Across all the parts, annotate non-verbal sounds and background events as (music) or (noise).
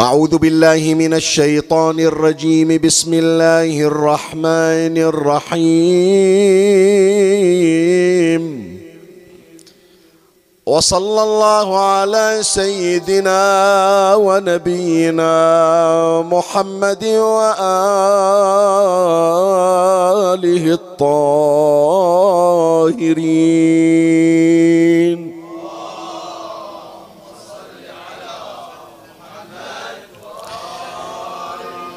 أعوذ بالله من الشيطان الرجيم. بسم الله الرحمن الرحيم. وصلى الله على سيدنا ونبينا محمد وآله الطاهرين.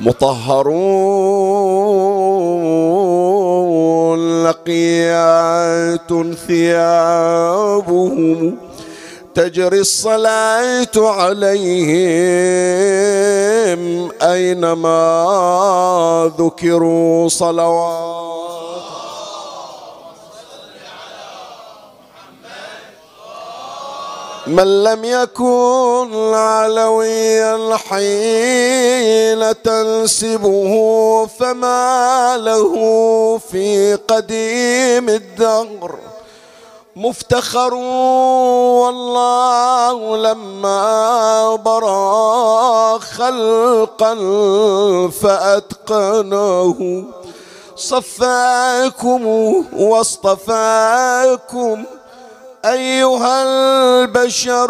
مطهرون لقيات ثيابهم تجري الصلاة عليهم أينما ذكروا صلوات من لم يكن علويا حين تنسبه فما له في قديم الدهر. مفتخر والله لما برا خلقا فأتقنه. صفاكم واصطفاكم أيها البشر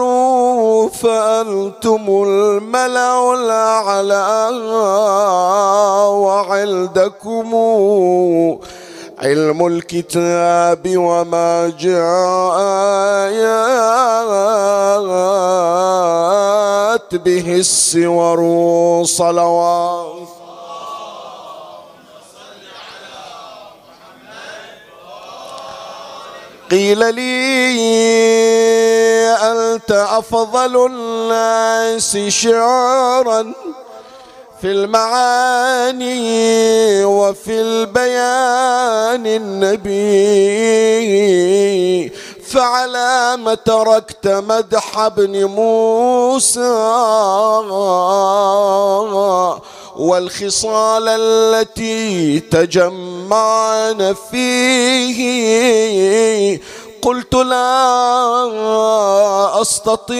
فأنتم الملأ الأعلى وعندكم علم الكتاب وما جاءت به السور صلوات. قيل لي أنت أفضل الناس شعرا في المعاني وفي البيان النبي. فعلى ما تركت مدح ابن موسى. والخصال التي تجمعن فيه. قلت لا أستطيع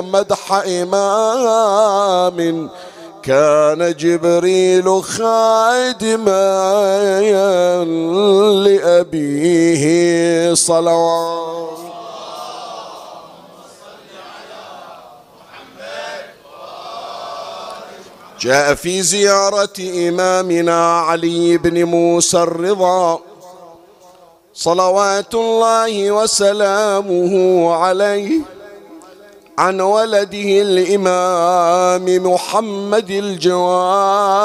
مدح إمام. كان جبريل خادما لأبيه صلوات جاء في زيارة إمامنا علي بن موسى الرضا. صلوات الله وسلامه عليه عن ولده الإمام محمد الجواد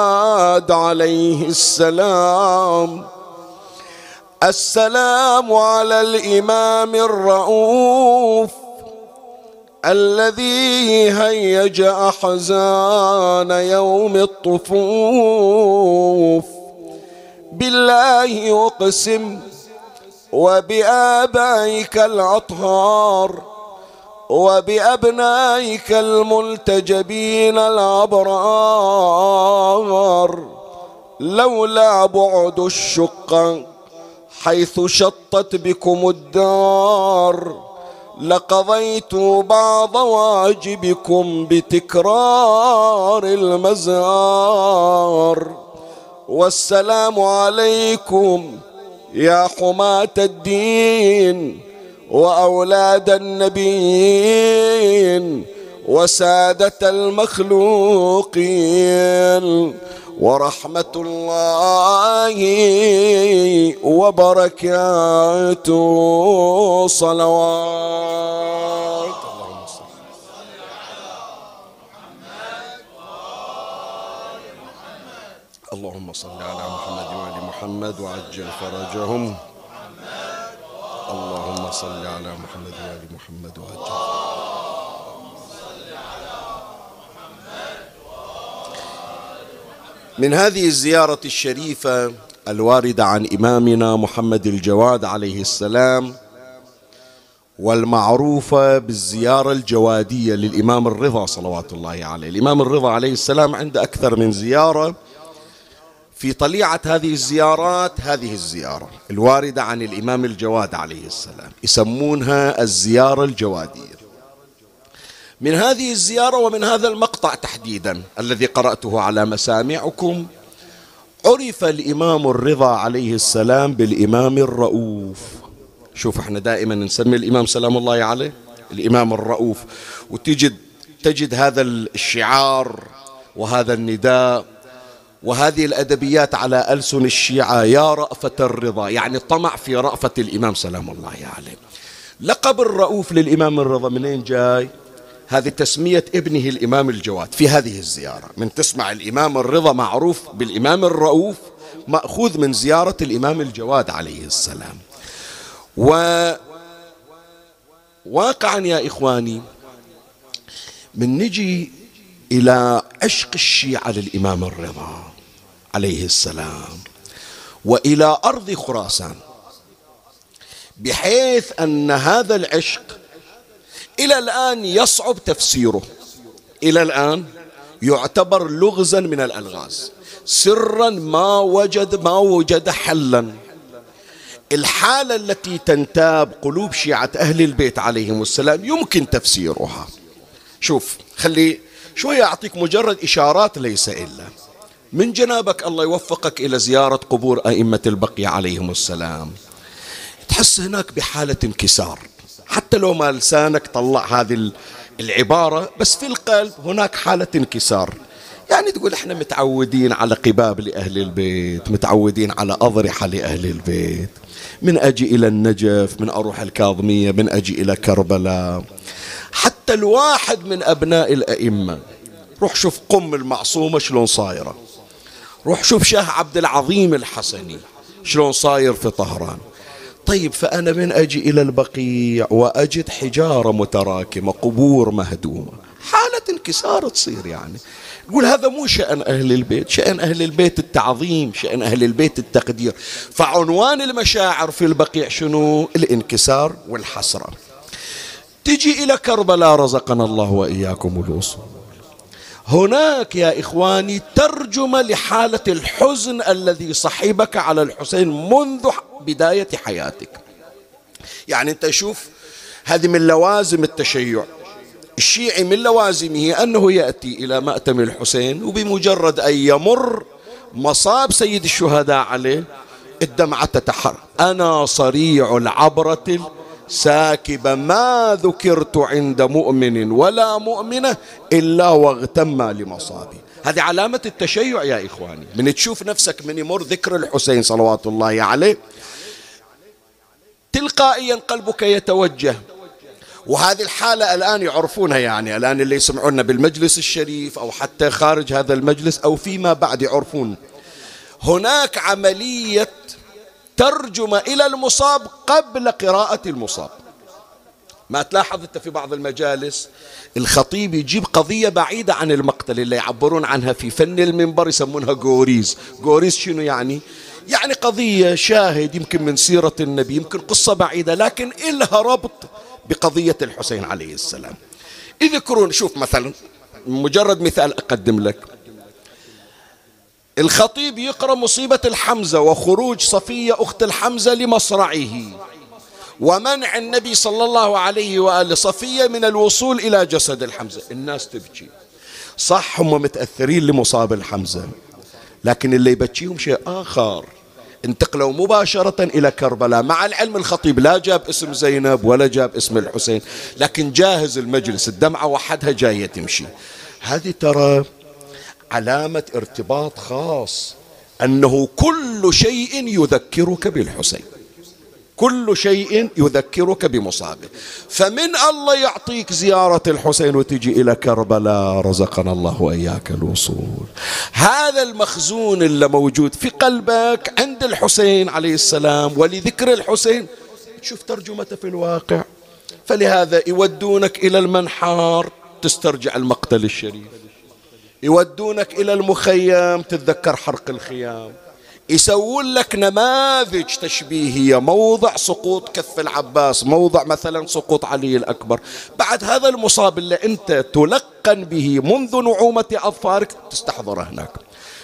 عليه السلام. السلام على الإمام الرؤوف الذي هيج أحزان يوم الطفوف. بالله أقسم وبآبائك الأطهار وبأبنائك الملتجبين الأبرار. لولا بعد الشقة حيث شطت بكم الدار. لقضيت بعض واجبكم بتكرار المزار. والسلام عليكم يا حماة الدين وأولاد النبيين وسادة المخلوقين. ورحمة الله وبركاته. صلوات. اللهم صل على محمد وآل محمد وعجل فرجهم. اللهم صل على محمد وآل محمد وعجل من هذه الزيارة الشريفة الواردة عن إمامنا محمد الجواد عليه السلام والمعروفة بالزيارة الجوادية للإمام الرضا صلوات الله عليه. الإمام الرضا عليه السلام عنده أكثر من زيارة. في طليعة هذه الزيارات هذه الزيارة الواردة عن الإمام الجواد عليه السلام. يسمونها الزيارة الجوادية. من هذه الزيارة ومن هذا المقطع تحديدا الذي قرأته على مسامعكم عرف الإمام الرضا عليه السلام بالإمام الرؤوف. شوف إحنا دائما نسمي الإمام سلام الله عليه الإمام الرؤوف. وتجد تجد هذا الشعار وهذا النداء وهذه الأدبيات على ألسن الشيعة يا رأفة الرضا. يعني طمع في رأفة الإمام سلام الله عليه. لقب الرؤوف للإمام الرضا منين جاي؟ هذه تسمية ابنه الإمام الجواد في هذه الزيارة. من تسمع الإمام الرضا معروف بالإمام الرؤوف مأخوذ من زيارة الإمام الجواد عليه السلام. و واقعا يا إخواني من نجي إلى عشق الشيعة للإمام الرضا عليه السلام وإلى أرض خراسان بحيث أن هذا العشق إلى الآن يصعب تفسيره. إلى الآن يعتبر لغزا من الألغاز. سرا ما وجد ما وجد حلا. الحالة التي تنتاب قلوب شيعة أهل البيت عليهم السلام يمكن تفسيرها. شوف خلي شوية أعطيك مجرد إشارات ليس إلا. من جنابك الله يوفقك إلى زيارة قبور أئمة البقية عليهم السلام. تحس هناك بحالة انكسار. حتى لو ما لسانك طلع هذه العبارة بس في القلب هناك حالة انكسار. يعني تقول إحنا متعودين على قباب لأهل البيت متعودين على أضرحة لأهل البيت. من أجي إلى النجف من أروح الكاظمية من أجي إلى كربلاء. حتى الواحد من أبناء الأئمة روح شوف قم المعصومة شلون صايرة. روح شوف شاه عبد العظيم الحسني شلون صاير في طهران. طيب فأنا من أجي إلى البقيع وأجد حجارة متراكمة قبور مهدومة. حالة انكسار تصير يعني. يقول هذا مو شأن أهل البيت شأن أهل البيت التعظيم شأن أهل البيت التقدير. فعنوان المشاعر في البقيع شنو؟ الانكسار والحسرة. تجي إلى كربلاء رزقنا الله وإياكم الوصول. هناك يا إخواني ترجمة لحالة الحزن الذي صحبك على الحسين منذ بداية حياتك. يعني أنت شوف هذه من لوازم التشيع. الشيعي من لوازمه أنه يأتي إلى مأتم الحسين وبمجرد أن يمر مصاب سيد الشهداء عليه الدمعة تتحر أنا صريع العبرة ساكبة ما ذكرت عند مؤمن ولا مؤمنة إلا واغتم لمصابي. هذه علامة التشيع يا إخواني. من تشوف نفسك من يمر ذكر الحسين صلوات الله عليه تلقائيا قلبك يتوجه. وهذه الحالة الآن يعرفونها يعني الآن اللي يسمعونا بالمجلس الشريف أو حتى خارج هذا المجلس أو فيما بعد يعرفون. هناك عملية ترجمة إلى المصاب قبل قراءة المصاب. ما تلاحظ أنت في بعض المجالس الخطيب يجيب قضية بعيدة عن المقتل اللي يعبرون عنها في فن المنبر يسمونها جوريز جوريز شنو يعني؟ يعني قضية شاهد يمكن من سيرة النبي يمكن قصة بعيدة لكن إلها ربط بقضية الحسين عليه السلام. يذكرون شوف مثلا مجرد مثال أقدم لك. الخطيب يقرأ مصيبة الحمزة وخروج صفية أخت الحمزة لمصرعه. ومنع النبي صلى الله عليه وآله صفية من الوصول إلى جسد الحمزة. الناس تبكي. صح هم متأثرين لمصاب الحمزة. لكن اللي يبكيهم شيء آخر. انتقلوا مباشرة إلى كربلاء. مع العلم الخطيب لا جاب اسم زينب ولا جاب اسم الحسين. لكن جاهز المجلس. الدمعة وحدها جاية تمشي. هذه ترى علامة ارتباط خاص أنه كل شيء يذكرك بالحسين. كل شيء يذكرك بمصابه. فمن الله يعطيك زيارة الحسين وتجي إلى كربلاء رزقنا الله وإياك الوصول. هذا المخزون اللي موجود في قلبك عند الحسين عليه السلام ولذكر الحسين. تشوف ترجمته في الواقع. فلهذا يودونك إلى المنحار تسترجع المقتل الشريف. يودونك إلى المخيم تتذكر حرق الخيام. يسوون لك نماذج تشبيهية موضع سقوط كف العباس موضع مثلا سقوط علي الأكبر. بعد هذا المصاب اللي أنت تلقن به منذ نعومة أظفارك تستحضره هناك.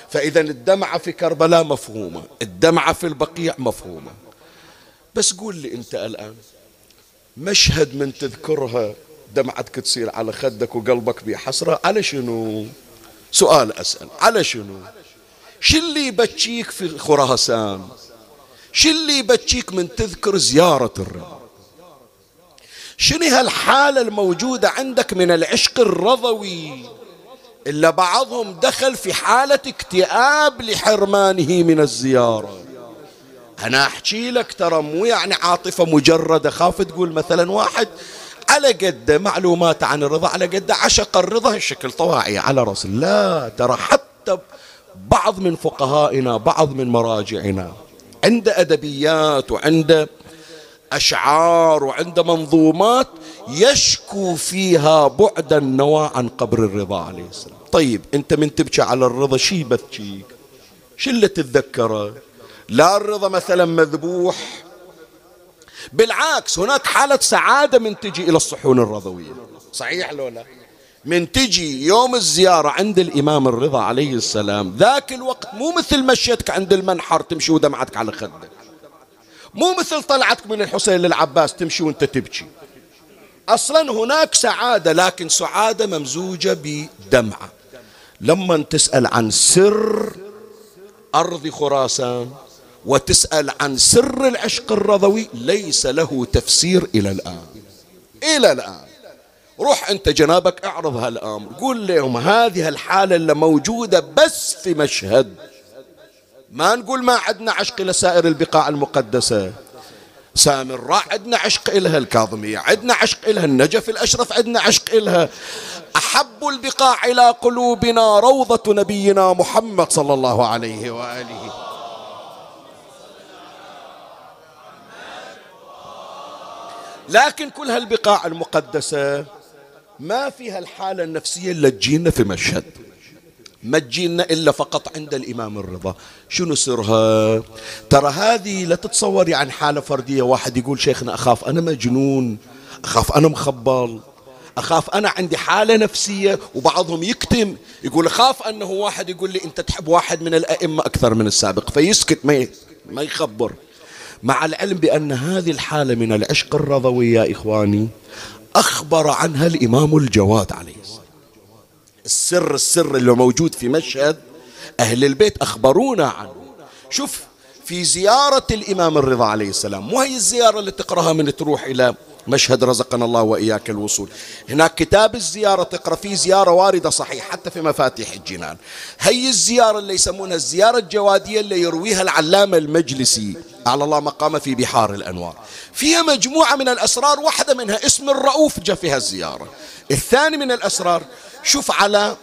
فإذا الدمعة في كربلاء مفهومة الدمعة في البقيع مفهومة. بس قول لي أنت الآن مشهد من تذكرها دمعتك تصير على خدك وقلبك بحسرة على شنو؟ سؤال أسأل. على شنو؟ شو اللي يبكيك في خراسان؟ شو اللي يبكيك من تذكر زيارة الرضا شنو هالحالة الموجودة عندك من العشق الرضوي إلا بعضهم دخل في حالة اكتئاب لحرمانه من الزيارة؟ أنا أحكي لك ترى مو يعني عاطفة مجردة خاف تقول مثلا واحد على قد معلومات عن الرضا على قد عشق الرضا الشكل طواعي على رأس. لا ترى حتى بعض من فقهائنا بعض من مراجعنا عند أدبيات وعند أشعار وعند منظومات يشكو فيها بعد النوى عن قبر الرضا عليه السلام. طيب أنت من تبكي على الرضا شي يبكيك اللي تتذكره؟ لا الرضا مثلا مذبوح بالعكس هناك حالة سعادة من تجي إلى الصحون الرضوية. صحيح لو لا من تجي يوم الزيارة عند الإمام الرضا عليه السلام ذاك الوقت مو مثل مشيتك عند المنحر تمشي ودمعتك على خدك. مو مثل طلعتك من الحسين للعباس تمشي وأنت تبكي. أصلا هناك سعادة لكن سعادة ممزوجة بدمعة. لما تسأل عن سر أرض خراسان وتسأل عن سر العشق الرضوي ليس له تفسير إلى الآن. إلى الآن. روح أنت جنابك أعرض هالأمر. قول لهم هذه الحالة اللي موجودة بس في مشهد. ما نقول ما عندنا عشق لسائر البقاع المقدسة. سامراء عندنا عشق إلها الكاظمية عندنا عشق إلها النجف الأشرف عندنا عشق إلها أحب البقاع إلى قلوبنا روضة نبينا محمد صلى الله عليه وآله. لكن كل هالبقاع المقدسة ما فيها الحالة النفسية اللي تجينا في مشهد. ما تجينا إلا فقط عند الإمام الرضا. شنو سرها؟ ترى هذه لا تتصور يعني حالة فردية. واحد يقول شيخنا أخاف أنا مجنون أخاف أنا مخبل أخاف أنا عندي حالة نفسية وبعضهم يكتم. يقول أخاف أنه واحد يقول لي أنت تحب واحد من الأئمة أكثر من السابق فيسكت ما ما يخبر. مع العلم بأن هذه الحالة من العشق الرضوي يا إخواني أخبر عنها الإمام الجواد عليه السلام. السر السر اللي موجود في مشهد أهل البيت أخبرونا عنه. شوف في زيارة الإمام الرضا عليه السلام مو هي الزيارة اللي تقرأها من تروح إلى مشهد رزقنا الله وإياك الوصول. هناك كتاب الزيارة تقرأ فيه زيارة واردة صحيح حتى في مفاتيح الجنان. هي الزيارة اللي يسمونها الزيارة الجوادية اللي يرويها العلامة المجلسي على الله مقام في بحار الأنوار. فيها مجموعة من الأسرار واحدة منها اسم الرؤوف جاء فيها الزيارة. الثاني من الأسرار شوف على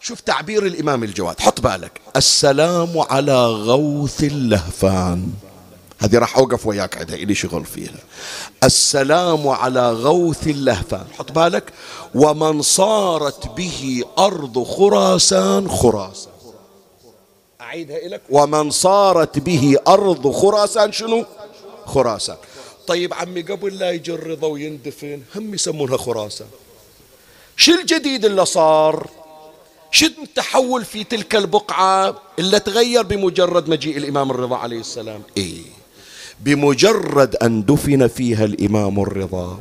شوف تعبير الإمام الجواد. حط بالك. السلام على غوث اللهفان. هذه راح أوقف وياك عندها إلي شغل فيها. السلام على غوث اللهفان. حط بالك. ومن صارت به أرض خراسان خراسان. أعيدها لك ومن صارت به أرض خراسان شنو؟ خراسان. طيب عمي قبل لا يجي الرضا ويندفن هم يسمونها خراسان. شو الجديد اللي صار؟ شو التحول في تلك البقعة اللي تغير بمجرد مجيء الإمام الرضا عليه السلام؟ إيه. بمجرد أن دفن فيها الإمام الرضا.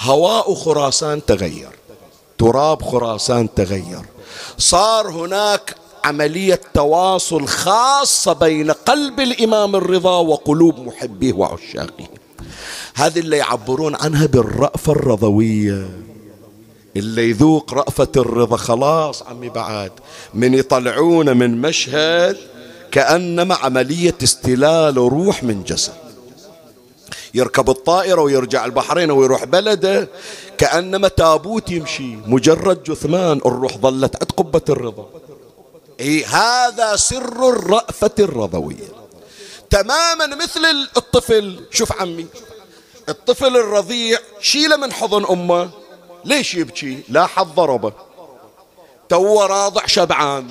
هواء خراسان تغير. تراب خراسان تغير. صار هناك عملية تواصل خاصة بين قلب الإمام الرضا وقلوب محبيه وعشاقه. هذه اللي يعبرون عنها بالرأفة الرضوية. اللي يذوق رأفة الرضا خلاص عمي بعد من يطلعون من مشهد كأنما عملية استلال روح من جسد. يركب الطائرة ويرجع البحرين ويروح بلده. كأنما تابوت يمشي مجرد جثمان الروح ظلت عند قبة الرضا. إيه هذا سر الرأفة الرضوية. تماما مثل الطفل. شوف عمي الطفل الرضيع شيله من حضن أمه. ليش يبكي؟ لا حظ ضربه. تو راضع شبعان.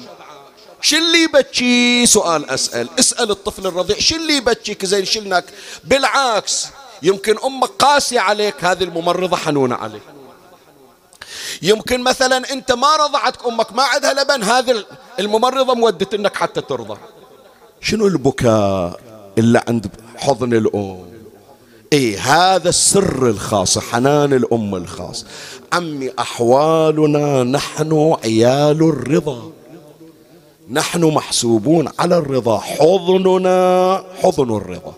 شو اللي يبكي سؤال أسأل. اسأل الطفل الرضيع. شو اللي يبكيك زين شلناك. بالعكس يمكن أمك قاسية عليك هذه الممرضة حنونة عليك. يمكن مثلا أنت ما رضعتك أمك ما عندها لبن هذه الممرضة مودت أنك حتى ترضى شنو البكاء اللي عند حضن الأم؟ اي هذا السر الخاص حنان الأم الخاص. عمي أحوالنا نحن عيال الرضا. نحن محسوبون على الرضا. حضننا حضن الرضا.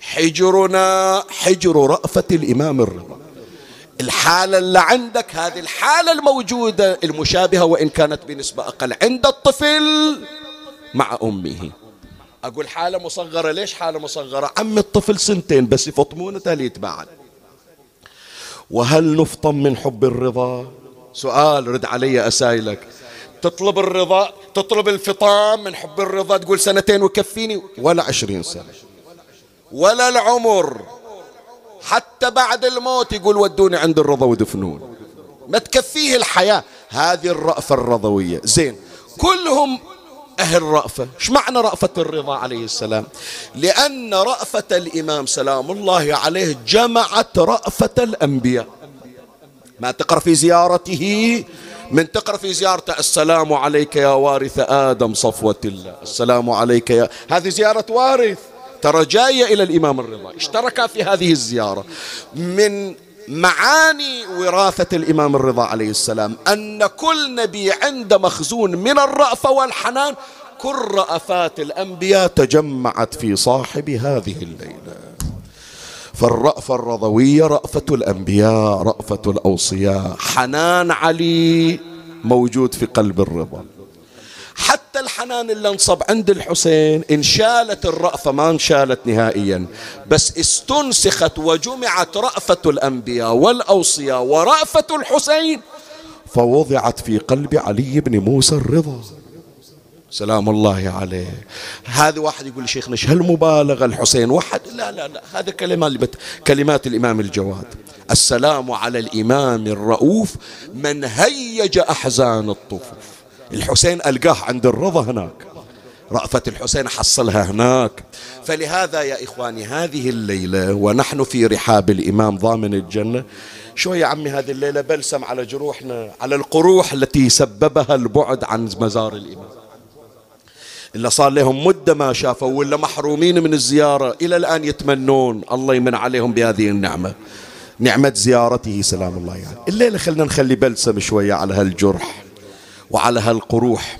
حجرنا حجر رأفة الإمام الرضا. الحالة اللي عندك هذه الحالة الموجودة المشابهة وإن كانت بنسبة أقل عند الطفل مع أمه. أقول حالة مصغرة. ليش حالة مصغرة؟ عم الطفل سنتين بس يفطمونه تاليت بعد وهل نفطم من حب الرضا؟ سؤال رد علي أسايلك تطلب الرضا تطلب الفطام من حب الرضا تقول سنتين وكفيني. ولا عشرين سنة. ولا العمر. حتى بعد الموت يقول ودوني عند الرضا ودفنون ما تكفيه الحياة. هذه الرأفة الرضوية. زين. كلهم أهل رأفة. إيش معنى رأفة الرضا عليه السلام؟ لأن رأفة الإمام سلام الله عليه جمعت رأفة الأنبياء. ما تقرأ في زيارته من تقرأ في زيارته السلام عليك يا وارث آدم صفوة الله. السلام عليك يا هذه زيارة وارث. ترى جاية إلى الإمام الرضا. اشترك في هذه الزيارة. من معاني وراثة الإمام الرضا عليه السلام أن كل نبي عنده مخزون من الرأفة والحنان. كل رأفات الأنبياء تجمعت في صاحب هذه الليلة. فالرأفة الرضوية رأفة الأنبياء رأفة الأوصياء. حنان علي موجود في قلب الرضا. حتى الحنان اللي انصب عند الحسين انشالت الرأفة ما انشالت نهائيا. بس استنسخت وجمعت رأفة الأنبياء والأوصياء ورأفة الحسين فوضعت في قلب علي بن موسى الرضا. سلام الله عليه. هذا واحد يقول شيخنا إيش هالمبالغه الحسين؟ وحد لا لا لا هذا كلمات كلمات الإمام الجواد. السلام على الإمام الرؤوف من هيج أحزان الطفوف. الحسين ألقاه عند الرضا هناك. رأفة الحسين حصلها هناك. فلهذا يا إخواني هذه الليلة ونحن في رحاب الإمام ضامن الجنة. شو يا عمي هذه الليلة؟ بلسم على جروحنا على القروح التي سببها البعد عن مزار الإمام. إلا صار لهم مدة ما شافوا ولا محرومين من الزيارة إلى الآن يتمنون الله يمن عليهم بهذه النعمة. نعمة زيارته سلام الله يعني الليلة خلنا نخلي بلسم شوية على هالجرح وعلى هالقروح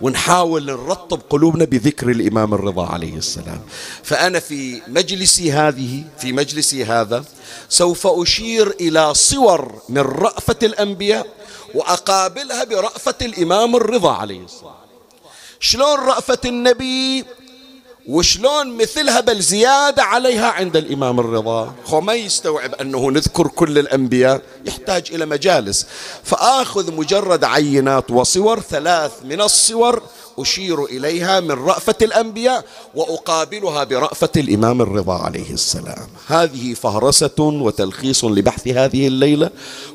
ونحاول نرطب قلوبنا بذكر الإمام الرضا عليه السلام. فأنا في مجلسي هذه في مجلسي هذا سوف أشير إلى صور من رأفة الأنبياء وأقابلها برأفة الإمام الرضا عليه السلام. شلون رأفة النبي وشلون مثلها بل زيادة عليها عند الإمام الرضا. خو ما يستوعب أنه نذكر كل الأنبياء يحتاج إلى مجالس. فآخذ مجرد عينات وصور ثلاث من الصور أشير إليها من رأفة الأنبياء وأقابلها برأفة الإمام الرضا عليه السلام. هذه فهرسة وتلخيص لبحث هذه الليلة.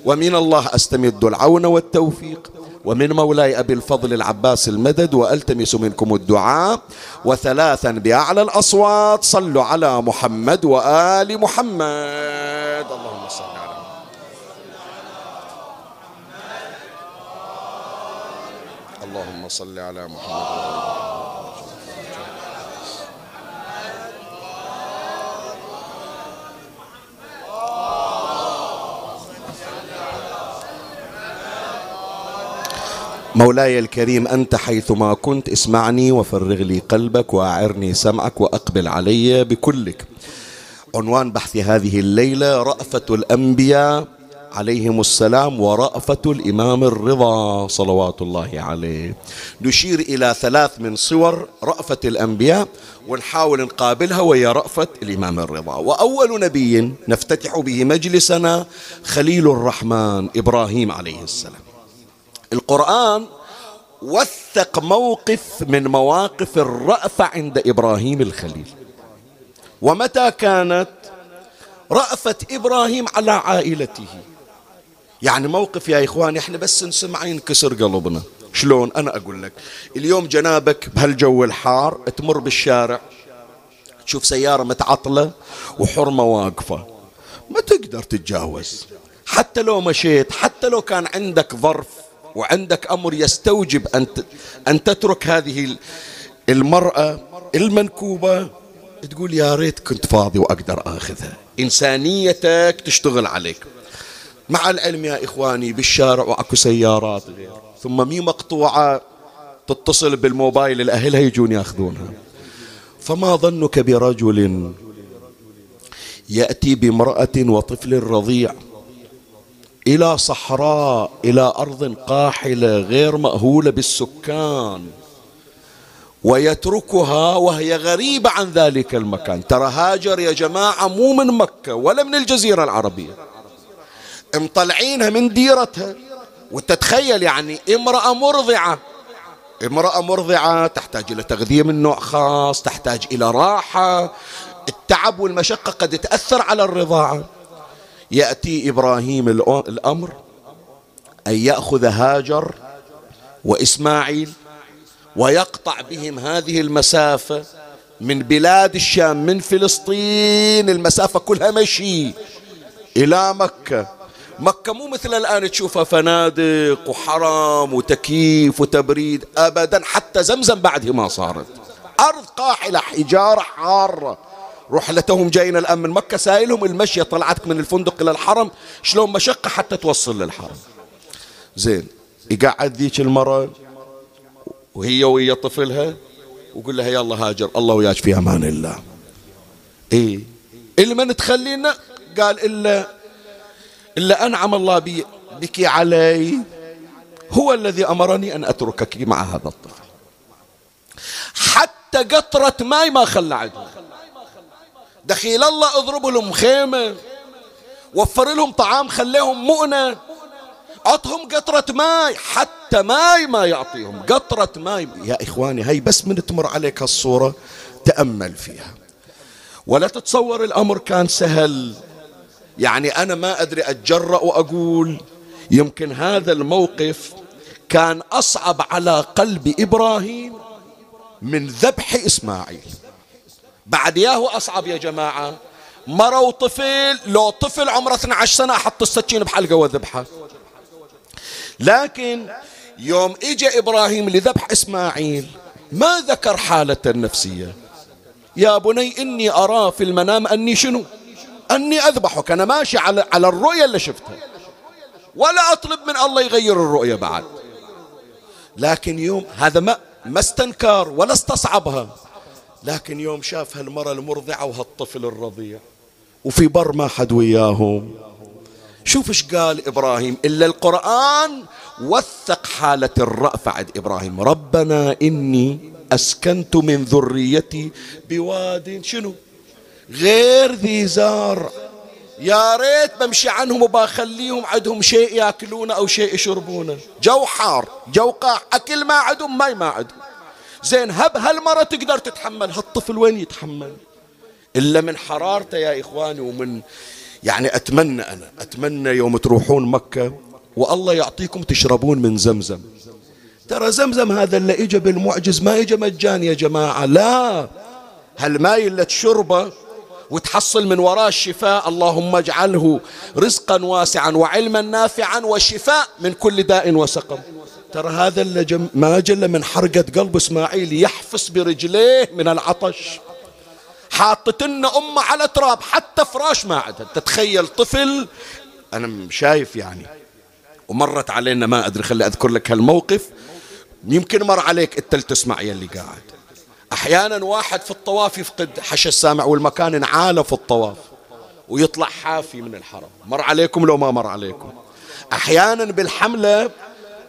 ومن الله أستمد العون والتوفيق. ومن مولاي أبي الفضل العباس المدد وألتمس منكم الدعاء. وثلاثا بأعلى الأصوات صلوا على محمد وآل محمد. اللهم صل على اللهم صل على محمد. مولاي الكريم أنت حيثما كنت اسمعني وفرغ لي قلبك وأعرني سمعك وأقبل علي بكلك. عنوان بحث هذه الليلة رأفة الأنبياء عليهم السلام ورأفة الإمام الرضا صلوات الله عليه. نشير إلى ثلاث من صور رأفة الأنبياء ونحاول نقابلها وهي رأفة الإمام الرضا. وأول نبي نفتتح به مجلسنا خليل الرحمن إبراهيم عليه السلام. القرآن وثق موقف من مواقف الرأفة عند إبراهيم الخليل. ومتى كانت رأفة إبراهيم على عائلته؟ يعني موقف يا إخواني إحنا بس نسمع ينكسر قلبنا. شلون؟ أنا أقول لك اليوم جنابك بهالجو الحار تمر بالشارع تشوف سيارة متعطلة وحرمة واقفة ما تقدر تتجاوز. حتى لو مشيت حتى لو كان عندك ظرف وعندك أمر يستوجب أن أن تترك هذه المرأة المنكوبة. تقول يا ريت كنت فاضي وأقدر آخذها. إنسانيتك تشتغل عليك. مع العلم يا إخواني بالشارع وأكو سيارات ثم مي مقطوعة تتصل بالموبايل الأهلها يجون ياخذونها. فما ظنك برجل يأتي بامرأة وطفل رضيع؟ إلى صحراء إلى أرض قاحلة غير مأهولة بالسكان. ويتركها وهي غريبة عن ذلك المكان. ترى هاجر يا جماعة مو من مكة ولا من الجزيرة العربية. مطلعينها من ديرتها. وتتخيل يعني امرأة مرضعة. امرأة مرضعة تحتاج إلى تغذية من نوع خاص تحتاج إلى راحة. التعب والمشقة قد تأثر على الرضاعة. يأتي إبراهيم الأمر أن يأخذ هاجر وإسماعيل ويقطع بهم هذه المسافة من بلاد الشام من فلسطين. المسافة كلها مشي إلى مكة. مكة مو مثل الآن تشوفها فنادق وحرم وتكييف وتبريد أبدا حتى زمزم بعدها ما صارت. أرض قاحلة حجارة حارة. رحلتهم جايين الآن من مكة. سائلهم المشي طلعتك من الفندق إلى الحرم. شلون مشقة حتى توصل للحرم؟ زين يقعد ذيك المرة وهي ويا طفلها وقول لها يلا هاجر الله وياك في أمان الله. إيه. اللي من تخلينا؟ قال إلا إلا أنعم الله بي بك علي. هو الذي أمرني أن أتركك مع هذا الطفل. حتى قطرة ماي ما خلى عندهم دخيل الله اضرب لهم خيمة وفر لهم طعام خليهم مؤنة. عطهم قطرة ماي حتى ماي ما يعطيهم. قطرة ماي يا إخواني هاي بس من تمر عليك الصورة تأمل فيها. ولا تتصور الأمر كان سهل. يعني أنا ما أدري أتجرأ وأقول يمكن هذا الموقف كان أصعب على قلب إبراهيم من ذبح إسماعيل. بعد ياهو أصعب يا جماعة. مرة وطفل لو طفل عمره 12 سنة أحط السكين بحلقة وذبحة. لكن يوم اجى إبراهيم لذبح إسماعيل ما ذكر حالة النفسية. يا بني إني أرى في المنام أني شنو؟ أني أذبحك. أنا ماشي على, على الرؤية اللي شفتها. ولا أطلب من الله يغير الرؤية بعد. لكن يوم هذا ما ما استنكر ولا استصعبها. لكن يوم شاف هالمرة المرضعة وهالطفل الرضيع. وفي بر ما حد وياهم. شوف إيش قال إبراهيم. إلا القرآن وثق حالة الرأفة عند إبراهيم. ربنا إني أسكنت من ذريتي بواد. شنو؟ غير ذي زرع يا ريت بمشي عنهم وبخليهم عندهم شيء ياكلونه أو شيء يشربونه. جو حار جوعا أكل ما عندهم ماي ما عندهم زين هب هالمرة تقدر تتحمل. هالطفل وين يتحمل؟ إلا من حرارته يا إخواني ومن يعني أتمنى أنا أتمنى يوم تروحون مكة والله يعطيكم تشربون من زمزم. ترى زمزم هذا اللي اجى بالمعجز ما اجى مجان يا جماعة. لا هالماي اللي تشربه وتحصل من وراه الشفاء اللهم اجعله رزقا واسعا وعلما نافعا وشفاء من كل داء وسقم. ترى هذا اللي ما جل من حرقة قلب إسماعيل يحفس برجليه من العطش. حاطت لنا أمه على تراب حتى فراش ما عندها تتخيل طفل أنا شايف يعني. ومرت علينا ما أدري خلي أذكر لك هالموقف. يمكن مر عليك انت تسمع يلي قاعد. أحيانا واحد في الطواف يفقد حش السامع والمكان انعاله في الطواف. ويطلع حافي من الحرم. مر عليكم لو ما مر عليكم. أحيانا بالحملة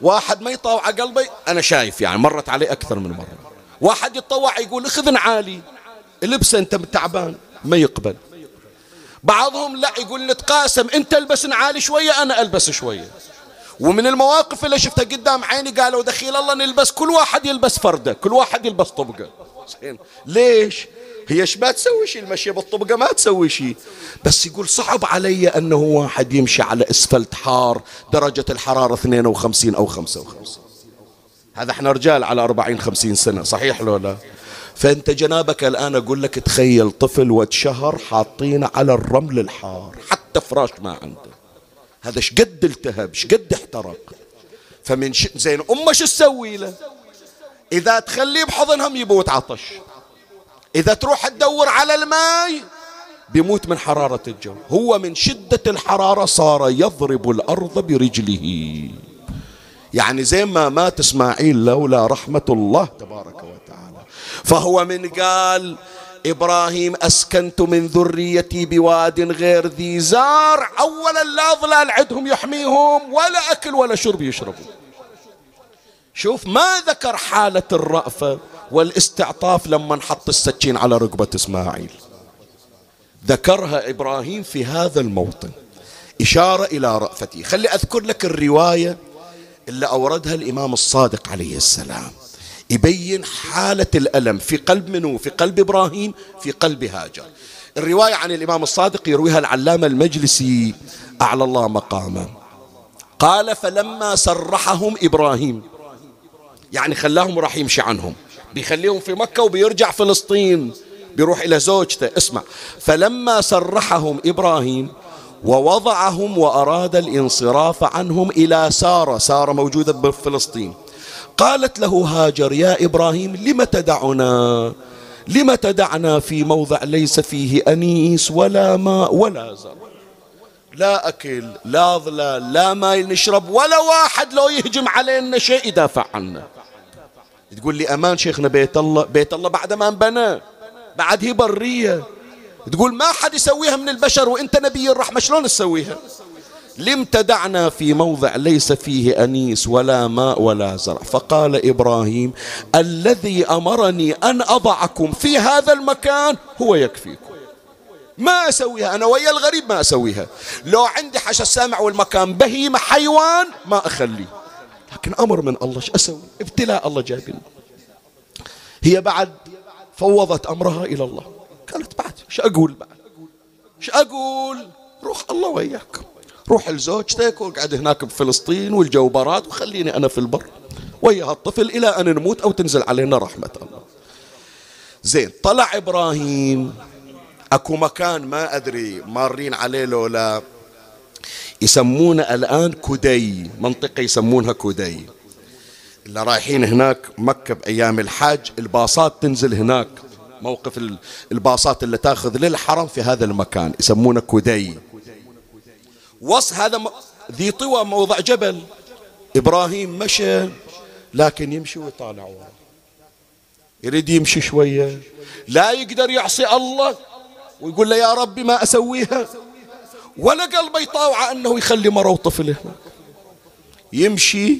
واحد ما يطاوع قلبي أنا شايف يعني مرت عليه أكثر من مرة. واحد يتطوع يقول أخذ عالي البسه أنت تعبان ما يقبل. بعضهم لا يقول نتقاسم أنت البس عالي شوية أنا ألبس شوية. ومن المواقف اللي شفتها قدام عيني قالوا دخيل الله نلبس كل واحد يلبس فرده كل واحد يلبس طبقة. ليش؟ هي إيش ما تسوي شيء المشي بالطبقة ما تسوي شيء بس يقول صعب علي أنه واحد يمشي على أسفلت حار درجة الحرارة 52 أو 55 هذا إحنا رجال على 40 50 سنة صحيح لو لا؟ فأنت جنابك الآن أقول لك تخيل طفل وتشهر حاطينه على الرمل الحار حتى فراش ما عنده. هذا شقد التهب شقد احترق. فمن ش... زين أمه شو تسوي له؟ إذا تخليه بحضنهم يموت عطش. إذا تروح تدور على الماء بيموت من حرارة الجو. هو من شدة الحرارة صار يضرب الأرض برجله. يعني زي ما مات إسماعيل لولا رحمة الله تبارك وتعالى. فهو من قال إبراهيم أسكنت من ذريتي بواد غير ذي زار. أولا لا ظلال عندهم يحميهم ولا أكل ولا شرب يشربوا شوف ما ذكر حالة الرأفة. والاستعطاف لما نحط السكين على رقبة إسماعيل. ذكرها إبراهيم في هذا الموطن. إشارة إلى رأفته خلي أذكر لك الرواية اللي أوردها الإمام الصادق عليه السلام. يبين حالة الألم في قلب منو؟ في قلب إبراهيم في قلب هاجر. الرواية عن الإمام الصادق يرويها العلامة المجلسي أعلى الله مقامه قال فلما سرحهم إبراهيم. يعني خلاهم راح يمشي عنهم بيخليهم في مكة وبيرجع فلسطين بيروح إلى زوجته. اسمع. فلما سرحهم إبراهيم ووضعهم وأراد الانصراف عنهم إلى سارة سارة موجودة بفلسطين قالت له هاجر يا إبراهيم لم تدعنا؟ لم تدعنا في موضع ليس فيه أنيس ولا ماء ولا زرع لا أكل لا ظلال لا ماء نشرب ولا واحد لو يهجم علينا شيء يدافع عنا. تقول لي أمان شيخنا بيت الله بيت الله بعد ما انبنى بعد هي برية. تقول ما حد يسويها من البشر وإنت نبي الرحمة شلون تسويها؟ لم تدعنا في موضع ليس فيه أنيس ولا ماء ولا زرع. فقال إبراهيم الذي أمرني أن أضعكم في هذا المكان هو يكفيكم. ما أسويها أنا ويا الغريب ما أسويها. لو عندي حش السامع والمكان بهيمة حيوان ما أخليه. لكن أمر من الله شو أسوي؟ ابتلاء الله جايبني هي بعد فوضت أمرها إلى الله. قالت بعد شو أقول بعد؟ شو أقول؟ روح الله وياك روح لزوجتك واقعد هناك بفلسطين والجو براد وخليني أنا في البر. ويا هالطفل إلى أن نموت أو تنزل علينا رحمة الله. زين طلع إبراهيم. أكو مكان ما أدري مارين عليه لولا يسمونه الآن كدي منطقة يسمونها كدي اللي رايحين هناك مكة بأيام الحج الباصات تنزل هناك. موقف الباصات اللي تاخذ للحرم في هذا المكان يسمونه كدي وص هذا ذي طوى موضع جبل. إبراهيم مشى لكن يمشي ويطالع ورا. يريد يمشي شوية. لا يقدر يعصي الله ويقول له يا ربي ما أسويها. ولا قلبه يطاوع أنه يخلي مرة وطفل هنا يمشي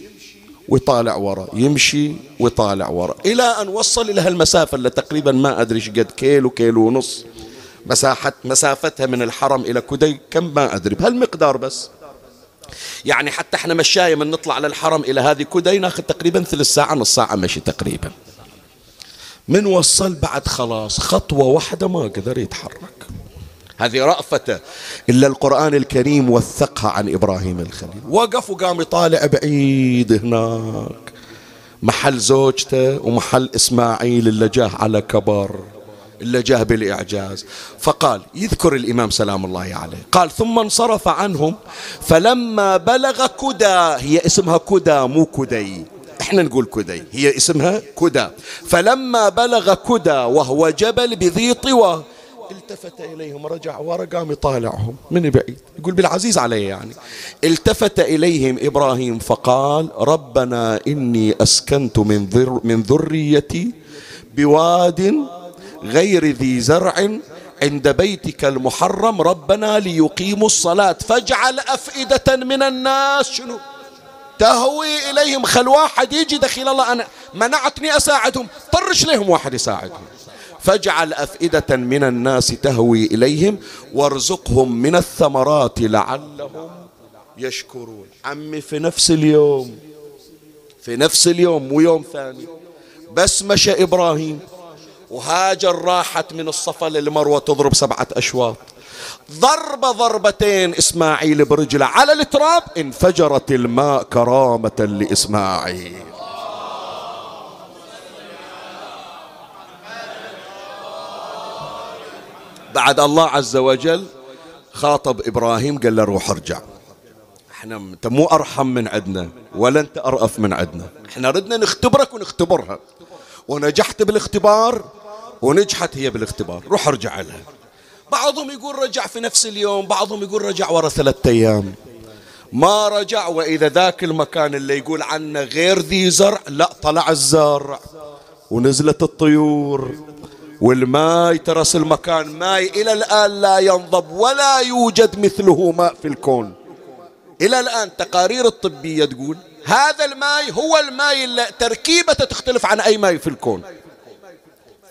ويطالع ورا يمشي ويطالع ورا. إلى أن وصل إلى هالمسافة اللي تقريبا ما أدري قد كيلو كيلو ونص. مساحة مسافتها من الحرم إلى كدي كم؟ ما أدري بهالمقدار بس. يعني حتى إحنا مشاية من نطلع للحرم إلى هذه كدي ناخذ تقريبا ثلث ساعة نص ساعة مشي تقريبا. من وصل بعد خلاص خطوة واحدة ما قدر يتحرك. هذه رأفته إلا القرآن الكريم وثقها عن إبراهيم الخليل. وقف وقام يطالع بعيد هناك. محل زوجته ومحل إسماعيل اللي جاه على كبر اللي جاه بالإعجاز. فقال يذكر الإمام سلام الله عليه. قال ثم انصرف عنهم فلما بلغ كدى هي اسمها كدى مو كدي. إحنا نقول كدي هي اسمها كدى. فلما بلغ كدى وهو جبل بذي طوى التفت إليهم رجع ورا قام يطالعهم من بعيد. يقول بالعزيز عليه يعني. التفت إليهم إبراهيم فقال ربنا إني أسكنت من, ذر من ذريتي بواد غير ذي زرع عند بيتك المحرم. ربنا ليقيموا الصلاة. فاجعل أفئدة من الناس. شنو؟ تهوي إليهم خل واحد يجي دخيل الله. أنا منعتني أساعدهم. طرش لهم واحد يساعدهم. فاجعل أفئدة من الناس تهوي إليهم وارزقهم من الثمرات لعلهم يشكرون. عمي في نفس اليوم. في نفس اليوم ويوم ثاني. بس مشى إبراهيم. وهاجر راحت من الصفا للمروة تضرب سبعة أشواط. ضرب ضربتين إسماعيل برجله على التراب. انفجرت الماء كرامة لإسماعيل. بعد الله عز وجل خاطب إبراهيم قال له روح ارجع. إحنا أنت مو أرحم من عندنا ولا أنت أرأف من عندنا إحنا ردنا نختبرك ونختبرها. ونجحت بالاختبار ونجحت هي بالاختبار. روح ارجع لها. بعضهم يقول رجع في نفس اليوم بعضهم يقول رجع ورا ثلاثة أيام. ما رجع وإذا ذاك المكان اللي يقول عنه غير ذي زرع لا طلع الزرع ونزلت الطيور. والماء ترس المكان ماء إلى الآن لا ينضب ولا يوجد مثله ماء في الكون. إلى الآن تقارير الطبية تقول هذا الماء هو الماء اللي تركيبته تختلف عن أي ماء في الكون.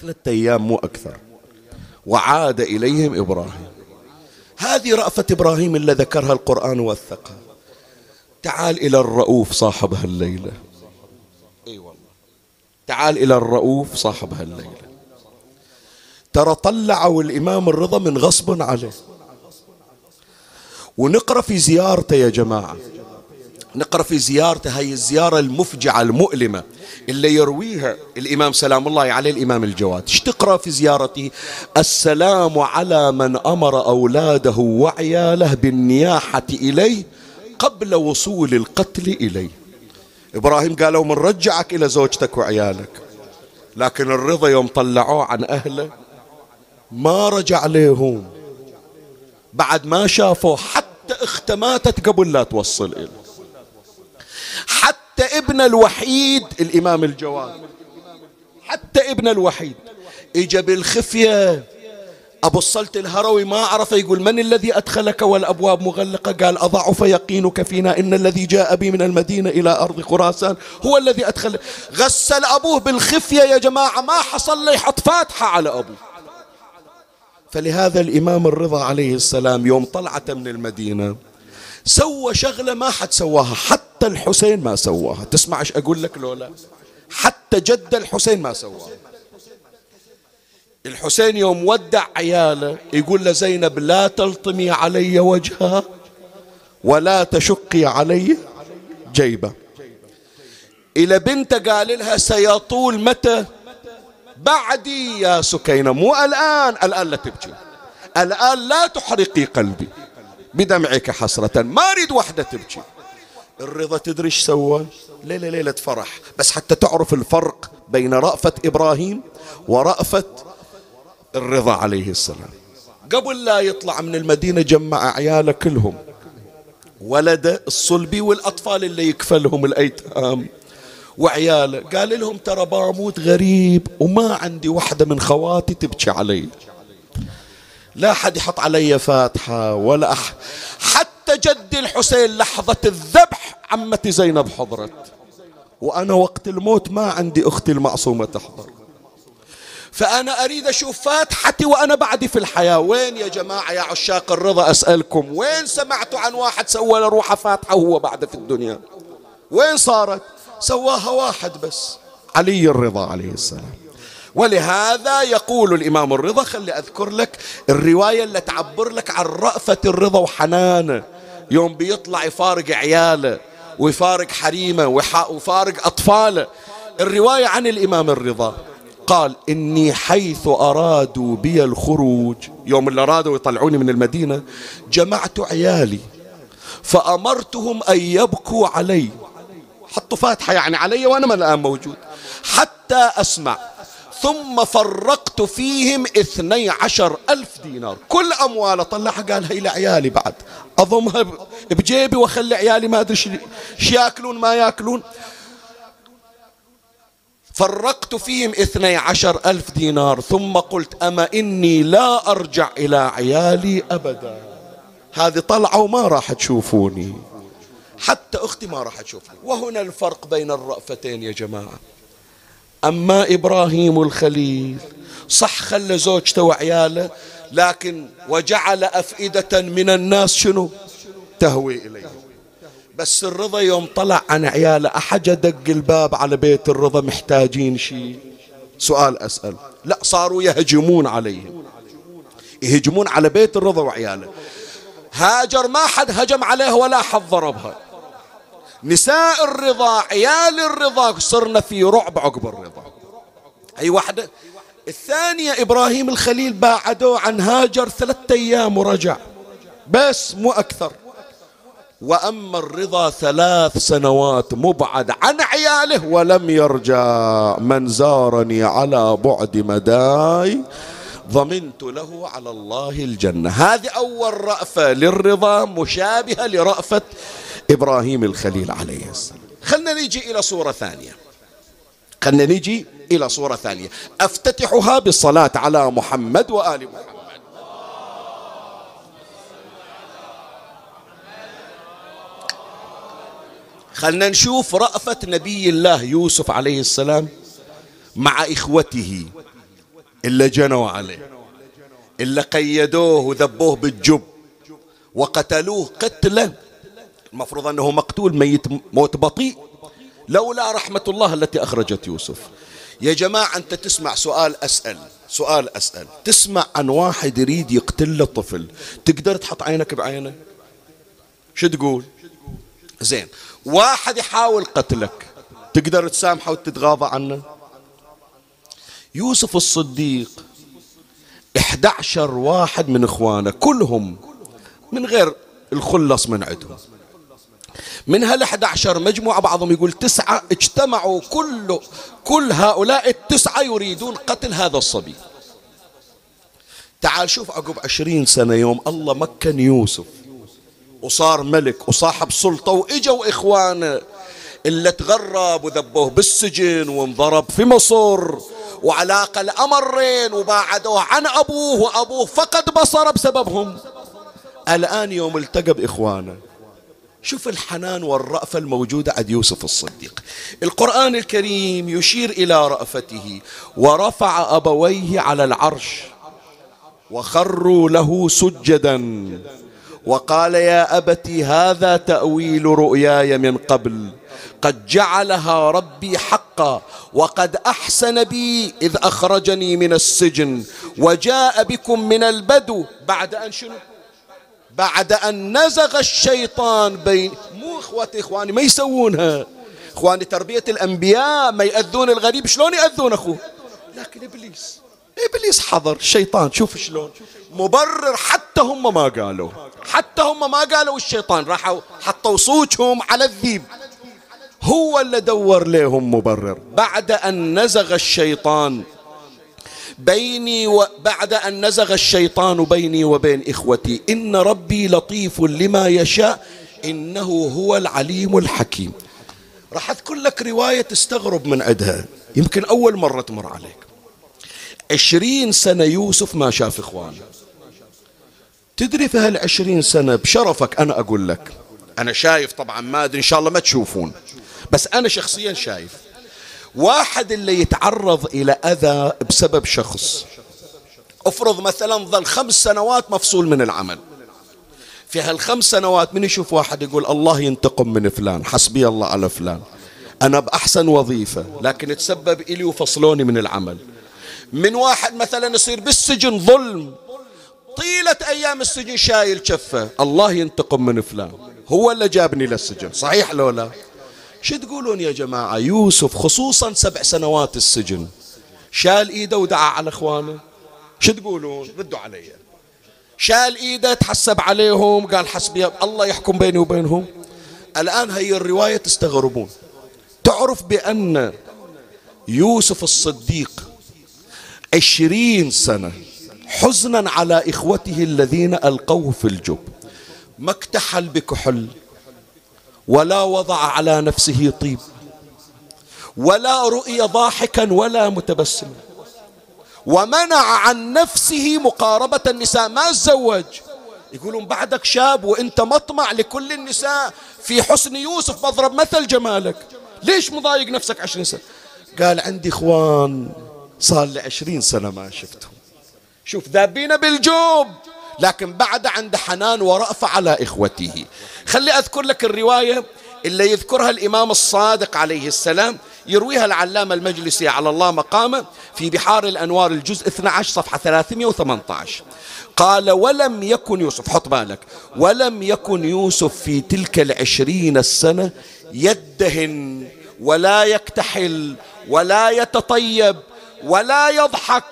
ثلاثة أيام مو أكثر. وعاد إليهم إبراهيم. هذه رأفة إبراهيم اللي ذكرها القرآن وثقها تعال إلى الرؤوف صاحب هالليلة أي والله. تعال إلى الرؤوف صاحب هالليلة ترى طلعوا الإمام الرضا من غصب عليه ونقرأ في زيارته يا جماعة. نقرأ في زيارته هاي الزيارة المفجعة المؤلمة اللي يرويها الإمام سلام الله عليه الإمام الجواد. إيش تقرأ في زيارته؟ السلام على من أمر أولاده وعياله بالنياحة إليه قبل وصول القتل إليه. إبراهيم قالوا من رجعك إلى زوجتك وعيالك. لكن الرضا يوم طلعوه عن أهله ما رجع لهم بعد ما شافوا حتى اخته ماتت قبل لا توصل إليه حتى ابن الوحيد الإمام الجواد حتى ابن الوحيد اجى بالخفية. أبو الصلت الهروي ما عرف يقول من الذي أدخلك والأبواب مغلقة؟ قال أضعف يقينك فينا إن الذي جاء بي من المدينة إلى أرض خراسان هو الذي أدخل. غسل أبوه بالخفية يا جماعة ما حصل لي يحط فاتحة على أبوه. فلهذا الإمام الرضا عليه السلام يوم طلعته من المدينة سوى شغلة ما حد سواها حتى الحسين ما سواها. تسمع إيش أقول لك لولا؟ حتى جد الحسين ما سواها. الحسين يوم ودع عياله يقول لزينب لا تلطمي علي وجهها ولا تشقي علي جيبه. إلى بنت قال لها سيطول متى؟ بعدي يا سكينة مو الآن الآن لا تبكي. الآن لا تحرقي قلبي بدمعك حسرة ما أريد وحدة تبكي. الرضا تدري إيش سوى؟ ليلة ليلة فرح بس حتى تعرف الفرق بين رأفة إبراهيم ورأفة الرضا عليه السلام. قبل لا يطلع من المدينة جمع عياله كلهم. ولده الصلبي والأطفال اللي يكفلهم الأيتام. وعياله. قال لهم ترى باموت غريب وما عندي واحدة من خواتي تبكي علي. لا أحد يحط علي فاتحة ولا أح حتى جدي الحسين لحظة الذبح عمتي زينب حضرت. وأنا وقت الموت ما عندي أختي المعصومة تحضر. فأنا أريد أشوف فاتحتي وأنا بعدي في الحياة. وين يا جماعة يا عشاق الرضا؟ أسألكم. وين سمعتوا عن واحد سوى لروحه فاتحة وهو بعد في الدنيا؟ وين صارت؟ سواها واحد بس. علي الرضا عليه السلام. ولهذا يقول الإمام الرضا خلي أذكر لك الرواية اللي تعبر لك عن رأفة الرضا وحنانه. يوم بيطلع يفارق عياله ويفارق حريمه ويفارق أطفاله. الرواية عن الإمام الرضا قال إني حيث أرادوا بي الخروج. يوم اللي أرادوا يطلعوني من المدينة جمعت عيالي فأمرتهم أن يبكوا علي. حطوا فاتحة يعني علي وأنا ما الآن موجود. حتى أسمع. ثم فرقت فيهم اثني عشر ألف دينار. كل أمواله طلعها قال هي لعيالي بعد. أضمها بجيبي وأخلي عيالي ما أدري شو ياكلون ما ياكلون. فرقت فيهم اثني عشر ألف دينار. ثم قلت أما إني لا أرجع إلى عيالي أبدا. هذه طلعة وما راح تشوفوني. حتى أختي ما راح تشوفني. وهنا الفرق بين الرأفتين يا جماعة. أما إبراهيم الخليل صح خلى زوجته وعياله لكن وجعل أفئدة من الناس شنو؟ تهوي إليه. بس الرضا يوم طلع عن عياله أحد دق الباب على بيت الرضا محتاجين شيء؟ سؤال أسأل. لا صاروا يهجمون عليهم. يهجمون على بيت الرضا وعياله. هاجر ما حد هجم عليه ولا حد ضربها. نساء الرضا عيال الرضا صرنا في رعب عقب الرضا أي واحدة؟ الثانية إبراهيم الخليل باعدوه عن هاجر ثلاثة أيام ورجع. بس مو أكثر. وأما الرضا ثلاث سنوات مبعد عن عياله ولم يرجع. من زارني على بعد مداي ضمنت له على الله الجنة. هذه أول رأفة للرضا مشابهة لرأفة إبراهيم الخليل عليه السلام. خلنا نيجي إلى صورة ثانية. خلنا نيجي إلى صورة ثانية. أفتتحها بالصلاة على محمد وآل محمد. خلنا نشوف رأفة نبي الله يوسف عليه السلام مع إخوته إلا جنوا عليه إلا قيدوه وذبوه بالجب وقتلوه قتلة المفروض أنه مقتول ميت موت بطيء. لولا رحمة الله التي أخرجت يوسف. يا جماعة أنت تسمع سؤال أسأل سؤال أسأل. تسمع عن واحد يريد يقتل له طفل تقدر تحط عينك بعينه؟ شو تقول؟ زين. واحد يحاول قتلك. تقدر تسامحه وتتغاضى عنه؟ يوسف الصديق 11 واحد من إخوانه كلهم من غير الخلص من عندهم. من هال 11 مجموعة بعضهم يقول تسعة اجتمعوا كل كل هؤلاء التسعة يريدون قتل هذا الصبي. تعال شوف عقب عشرين سنة يوم الله مكن يوسف وصار ملك وصاحب سلطة وإجوا إخوانه اللي تغرب وذبوه بالسجن وانضرب في مصر وعلاقة الأمرين وباعدوه عن أبوه وأبوه فقد بصره بسببهم. الآن يوم التقى بإخوانه. شوف الحنان والرأفة الموجودة عند يوسف الصديق. القرآن الكريم يشير إلى رأفته ورفع أبويه على العرش وخروا له سجدا وقال يا أبت هذا تأويل رؤياي من قبل. قد جعلها ربي حقا وقد أحسن بي إذ أخرجني من السجن وجاء بكم من البدو. بعد أن شنو؟ بعد أن نزغ الشيطان بين مو إخوتي إخواني ما يسوونها. إخواني تربية الأنبياء ما يأذون الغريب. شلون يأذون أخوه لكن إبليس إبليس حضر. الشيطان شوف شلون. مبرر حتى هم ما قالوا. حتى هم ما قالوا الشيطان. راحوا حطوا صوتهم على الذيب. هو اللي دور لهم مبرر. بعد أن نزغ الشيطان بيني وبعد أن نزغ الشيطان بيني وبين إخوتي. إن ربي لطيف لما يشاء. إنه هو العليم الحكيم. راح أذكر لك رواية تستغرب من عدها. يمكن أول مرة تمر عليك. عشرين سنة يوسف ما شاف إخوانه. تدري في هالعشرين سنة بشرفك أنا أقول لك. أنا شايف طبعا ما أدري إن شاء الله ما تشوفون. بس أنا شخصيا شايف. واحد اللي يتعرض إلى أذى بسبب شخص. افرض مثلا ظل خمس سنوات مفصول من العمل. في هالخمس سنوات من يشوف واحد يقول الله ينتقم من فلان حسبي الله على فلان. أنا بأحسن وظيفة لكن تسبب إلي وفصلوني من العمل. من واحد مثلا يصير بالسجن ظلم. طيلة أيام السجن شايل شفة. الله ينتقم من فلان. هو اللي جابني للسجن صحيح لو لا؟ شو تقولون يا جماعة؟ يوسف خصوصا سبع سنوات السجن. شال إيده ودعا على إخوانه. شو تقولون؟ ردوا علي. شال إيده تحسب عليهم قال حسبي الله يحكم بيني وبينهم. الآن هي الرواية تستغربون. تعرف بأن يوسف الصديق عشرين سنة حزنا على إخوته الذين ألقوه في الجب. ما اكتحل بكحل. ولا وضع على نفسه طيب. ولا رؤي ضاحكا ولا متبسما. ومنع عن نفسه مقاربة النساء. ما تزوج. يقولون بعدك شاب وانت مطمع لكل النساء في حسن يوسف مضرب مثل جمالك. ليش مضايق نفسك عشرين سنة؟ قال عندي إخوان صار لي عشرين سنة ما شفتهم. شوف ذابين بالجوب. لكن بعد عنده حنان ورأفة على إخوته. خلي أذكر لك الرواية اللي يذكرها الإمام الصادق عليه السلام يرويها العلامة المجلسي على الله مقامه في بحار الأنوار الجزء 12 صفحة 318 قال ولم يكن يوسف حط بالك ولم يكن يوسف في تلك العشرين السنة يدهن ولا يكتحل ولا يتطيب ولا يضحك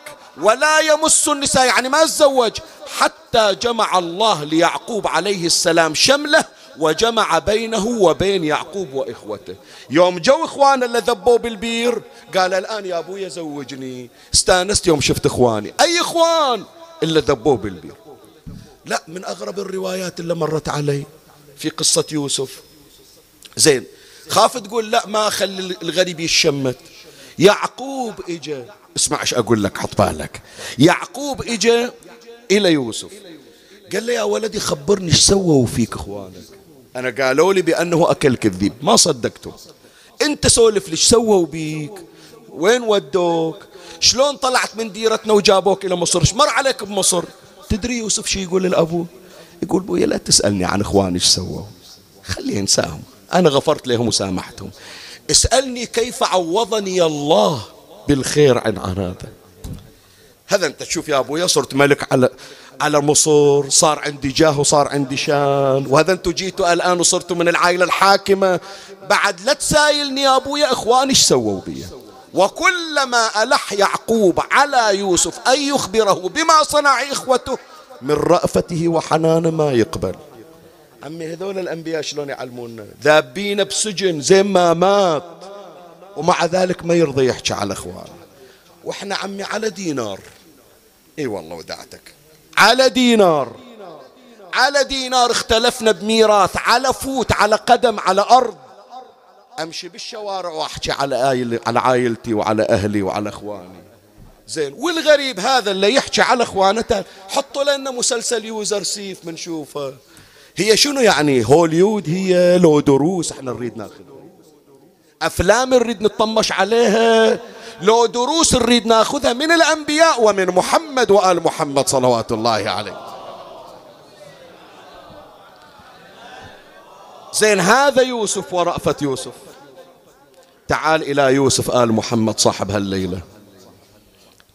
ولا يمس النساء. يعني ما تزوج. حتى جمع الله ليعقوب عليه السلام شمله وجمع بينه وبين يعقوب وإخوته. يوم جو اخوانه اللي ذبوا بالبير قال الآن يا ابويا زوجني. استأنست يوم شفت إخواني. أي إخوان الا ذبوه بالبير؟ لا من أغرب الروايات اللي مرت علي في قصة يوسف. زين خاف تقول لا ما خلي الغريب يشمت. يعقوب إجا. اسمع إيش أقول لك حط بالك. يعقوب اجا إلى يوسف. قال له يا ولدي خبرني إيش سووا فيك اخوانك. أنا قالوا لي بأنه أكل كذيب ما صدقته. أنت سولف لي إيش سووا بيك؟ وين ودوك؟ شلون طلعت من ديرتنا وجابوك إلى مصر؟ إيش مر عليك بمصر؟ تدري يوسف شو يقول للابو يقول بويا لا تسألني عن إخواني إيش سووا. خليه ينساهم أنا غفرت لهم وسامحتهم. اسألني كيف عوضني الله بالخير عن هذا هذا أنت تشوف يا أبويا صرت ملك على على مصر صار عندي جاه وصار عندي شان. وهذا أنتم جيتوا الآن وصرتوا من العائلة الحاكمة. بعد لا تسايلني يا أبويا إخواني إيش سووا بي؟ وكلما ألح يعقوب على يوسف أن يخبره بما صنع إخوته من رأفته وحنانه ما يقبل. عمي هذول الأنبياء شلون يعلمونا؟ ذابين بسجن زي ما مات. ومع ذلك ما يرضى يحكي على إخوانه. وإحنا عمي على دينار. إي والله ودعتك. على دينار. على دينار اختلفنا بميراث على فوت على قدم على أرض. أمشي بالشوارع وأحكي على آيل على عائلتي وعلى أهلي وعلى إخواني. زين والغريب هذا اللي يحكي على إخوانته حطوا لنا مسلسل يوزر سيف بنشوفه. هي شنو يعني؟ هوليود هي لو دروس إحنا نريد ناخذ أفلام نريد نطمش عليها. لو دروس نريد ناخذها من الأنبياء ومن محمد وآل محمد صلوات الله عليه. زين هذا يوسف ورأفة يوسف. تعال إلى يوسف آل محمد صاحب هالليلة.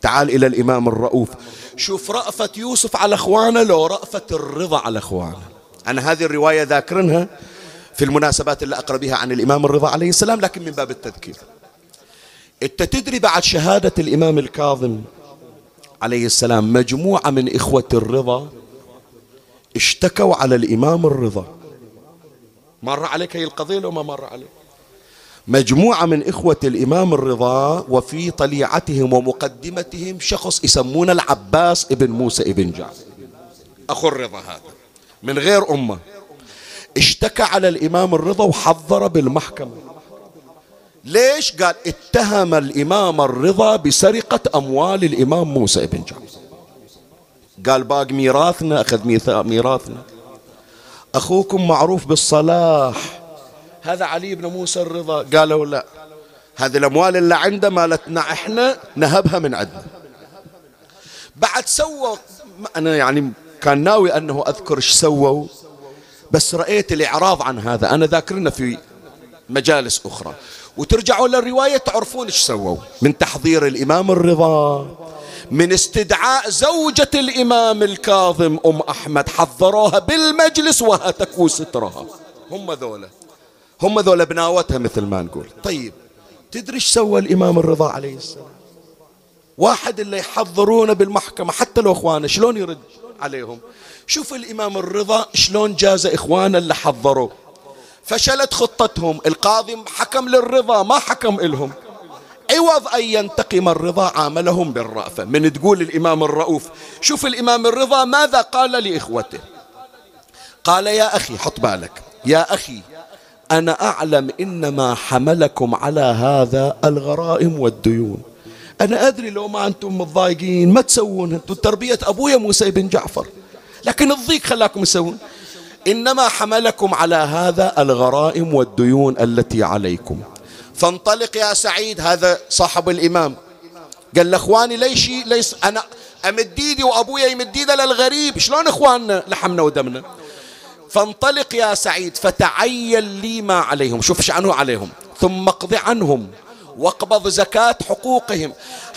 تعال إلى الإمام الرؤوف. شوف رأفة يوسف على أخوانه لو رأفة الرضا على أخوانه. أنا هذه الرواية ذاكرنها. في المناسبات اللي أقرأ بها عن الإمام الرضا عليه السلام لكن من باب التذكير. أنت تدري بعد شهادة الإمام الكاظم عليه السلام مجموعة من إخوة الرضا اشتكوا على الإمام الرضا. مر عليك هي القضية لو ما مر عليك؟ مجموعة من إخوة الإمام الرضا وفي طليعتهم ومقدمتهم شخص يسمونه العباس ابن موسى ابن جعفر. أخو الرضا هذا من غير أمة. اشتكى على الإمام الرضا وحضر بالمحكمة. ليش؟ قال اتهم الإمام الرضا بسرقة أموال الإمام موسى ابن جعفر. قال باق ميراثنا أخذ ميراثنا. أخوكم معروف بالصلاح. هذا علي بن موسى الرضا. قالوا لا. هذه الأموال اللي عنده مالتنا إحنا نهبها من عندنا. بعد سووا أنا يعني كان ناوي أنه أذكر إيش سووا. بس رأيت الإعراض عن هذا. أنا ذاكرنا في مجالس أخرى. وترجعوا للرواية تعرفون إيش سووا. من تحضير الإمام الرضا من استدعاء زوجة الإمام الكاظم أم أحمد حضروها بالمجلس وهتكوا سترها. هم ذولا. هم ذولا بناوتها مثل ما نقول. طيب تدري إيش سوى الإمام الرضا عليه السلام؟ واحد اللي يحضرونه بالمحكمة حتى لو إخوانه شلون يرد عليهم؟ شوف الإمام الرضا شلون جاز إخوانه اللي حضروه فشلت خطتهم. القاضي حكم للرضا ما حكم إلهم. عوض أن ينتقم الرضا عاملهم بالرأفة. من تقول الإمام الرؤوف شوف الإمام الرضا ماذا قال لإخوته؟ قال يا أخي حط بالك. يا أخي أنا أعلم إنما حملكم على هذا الغرائم والديون. أنا أدري لو ما أنتم متضايقين ما تسوون. أنتم تربية أبويا موسى بن جعفر. لكن الضيق خلاكم تسوون إنما حملكم على هذا الغرائم والديون التي عليكم. فانطلق يا سعيد هذا صاحب الإمام. قال لأخواني ليش ليس أنا أمد ايدي وأبويا يمد ايده للغريب؟ شلون إخواننا لحمنا ودمنا؟ فانطلق يا سعيد فتعين لي ما عليهم. شوف شعنه عليهم. ثم اقض عنهم واقبض زكاة حقوقهم.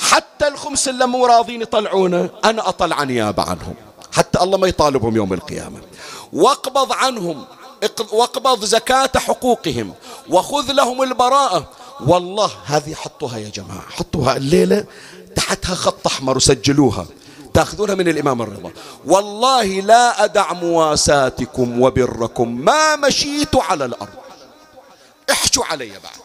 حتى الخمس اللي مو راضين يطلعونه أنا أطلع نيابة عنهم. حتى الله ما يطالبهم يوم القيامة. واقبض عنهم واقبض زكاة حقوقهم وخذ لهم البراءة. والله هذه حطوها يا جماعة حطوها الليلة تحتها خط أحمر وسجلوها تأخذونها من الإمام الرضا. والله لا أدع مواساتكم وبركم ما مشيت على الأرض. احشوا علي بعد.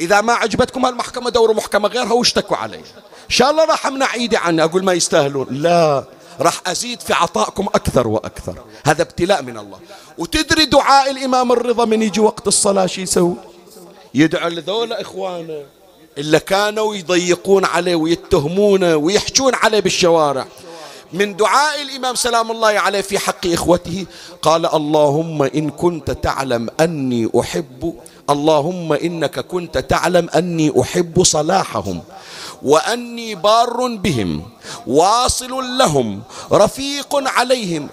إذا ما عجبتكم هالمحكمة دوروا محكمة غيرها واشتكوا علي. إن شاء الله راح أمنع إيدي عني أقول ما يستاهلون. لا. راح أزيد في عطائكم أكثر وأكثر. هذا ابتلاء من الله. وتدري دعاء الإمام الرضا من يجي وقت الصلاة شو يسوي؟ يدعو لذولا إخوانه. إلا كانوا يضيقون عليه ويتهمونه ويحجون عليه بالشوارع. من دعاء الإمام سلام الله عليه في حق إخوته قال اللهم إن كنت تعلم أني أحب اللهم إنك كنت تعلم أني أحب صلاحهم. وأني بار بهم واصل لهم رفيق عليهم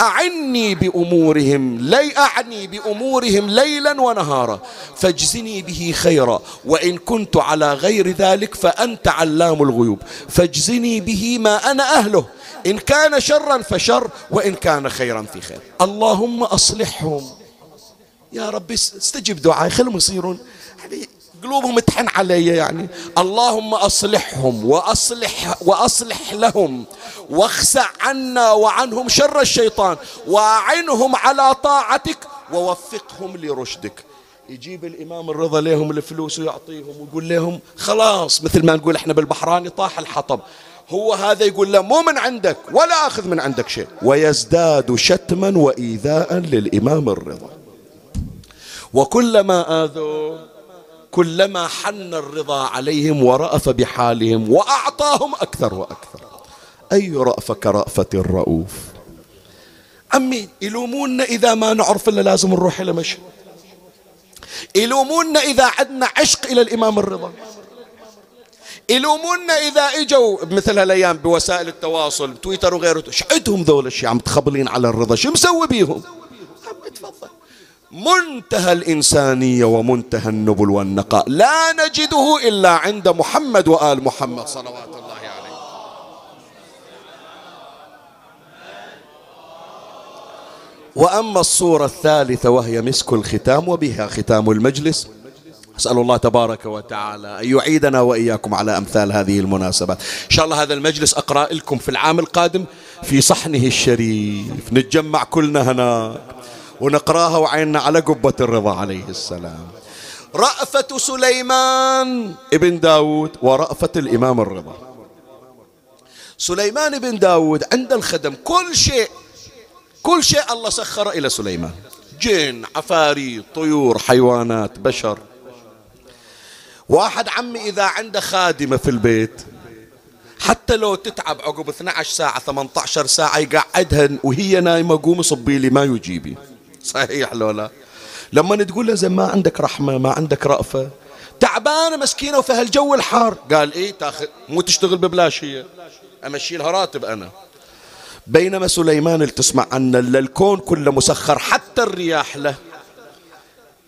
أعني بأمورهم لي أعني بأمورهم ليلا ونهارا فاجزني به خيرا وإن كنت على غير ذلك فأنت علام الغيوب فاجزني به ما أنا أهله إن كان شرا فشر وإن كان خيرا في خير. اللهم أصلحهم. يا ربي استجب دعائي خلهم يصيرون. يعني قلوبهم تحن علي يعني. اللهم أصلحهم وأصلح وأصلح لهم. واخسع عنا وعنهم شر الشيطان. وأعنهم على طاعتك ووفقهم لرشدك. يجيب الإمام الرضا لهم الفلوس ويعطيهم ويقول لهم خلاص مثل ما نقول إحنا بالبحراني طاح الحطب. هو هذا يقول له مو من عندك ولا أخذ من عندك شيء. ويزداد شتما وإيذاء للإمام الرضا. وكلما آذوا كلما حن الرضا عليهم ورأف بحالهم وأعطاهم أكثر وأكثر. أي رأفة كرأفة الرؤوف؟ عمي يلومونا إذا ما نعرف إلا لازم نروح إلى مشهد. يلومونا إذا عندنا عشق إلى الإمام الرضا. يلومونا إذا إجوا مثل هالأيام بوسائل التواصل تويتر وغيره إيش عندهم ذول الشيء عم تخبلين على الرضا؟ شو مسوي بيهم؟ تفضل. منتهى الإنسانية ومنتهى النبل والنقاء. لا نجده إلا عند محمد وآل محمد صلوات الله عليه. وأما الصورة الثالثة وهي مسك الختام وبها ختام المجلس. أسأل الله تبارك وتعالى أن يعيدنا وإياكم على أمثال هذه المناسبات. إن شاء الله هذا المجلس أقرأ لكم في العام القادم في صحنه الشريف. نتجمع كلنا هناك. ونقراها وعيننا على قبة الرضا عليه السلام. رأفة سليمان. ابن داود ورأفة الإمام الرضا. سليمان بن داود عند الخدم كل شيء كل شيء الله سخر إلى سليمان. جن عفاريت طيور حيوانات بشر. واحد عمي إذا عنده خادمة في البيت حتى لو تتعب عقب 12 ساعة 18 ساعة يقعدها وهي نايمة قومي صبي لي ما يجيبي. (laughs) صحيح لو لا لما تقول له زين ما عندك رحمة ما عندك رأفة تعبانة مسكينة وفي هالجو الحار. قال إيه تاخذ مو تشتغل ببلاش هي أمشي لها راتب أنا. بينما سليمان تسمع عنه الكون كله مسخر حتى الرياح له.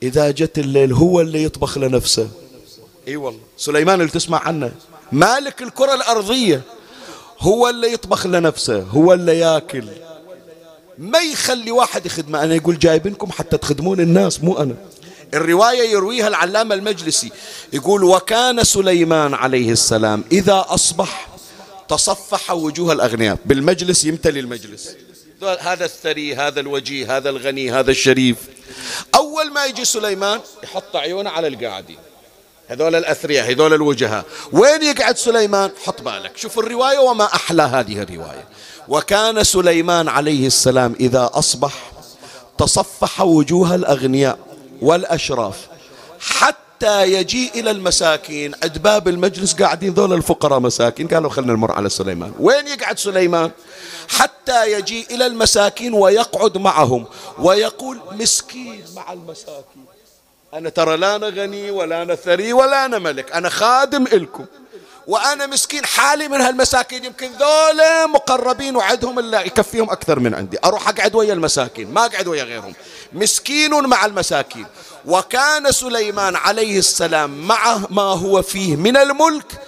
إذا جت الليل هو اللي يطبخ لنفسه. إي والله. سليمان اللي تسمع عنه مالك الكرة الأرضية هو اللي يطبخ لنفسه هو اللي ياكل. ما يخلي واحد يخدمه أنا يقول جايبينكم حتى تخدمون الناس مو أنا. الرواية يرويها العلامة المجلسي. يقول وكان سليمان عليه السلام إذا أصبح تصفح وجوه الأغنياء. بالمجلس يمتلي المجلس. هذا الثري هذا الوجيه هذا الغني هذا الشريف. أول ما يجي سليمان يحط عيونه على القاعدين هذول الأثرياء هذول الوجهاء. وين يقعد سليمان؟ حط بالك. شوف الرواية وما أحلى هذه الرواية. وكان سليمان عليه السلام إذا أصبح تصفح وجوه الأغنياء والأشراف حتى يجيء إلى المساكين. عند باب المجلس قاعدين ذول الفقراء مساكين. قالوا خلنا نمر على سليمان. وين يقعد سليمان؟ حتى يجيء إلى المساكين ويقعد معهم ويقول مسكين مع المساكين. أنا ترى لا أنا غني ولا أنا ثري ولا أنا ملك أنا خادم إلكم. وأنا مسكين حالي من هالمساكين يمكن ذولا مقربين وعدهم إلا يكفيهم أكثر من عندي. أروح أقعد ويا المساكين ما أقعد ويا غيرهم. مسكين مع المساكين. وكان سليمان عليه السلام معه ما هو فيه من الملك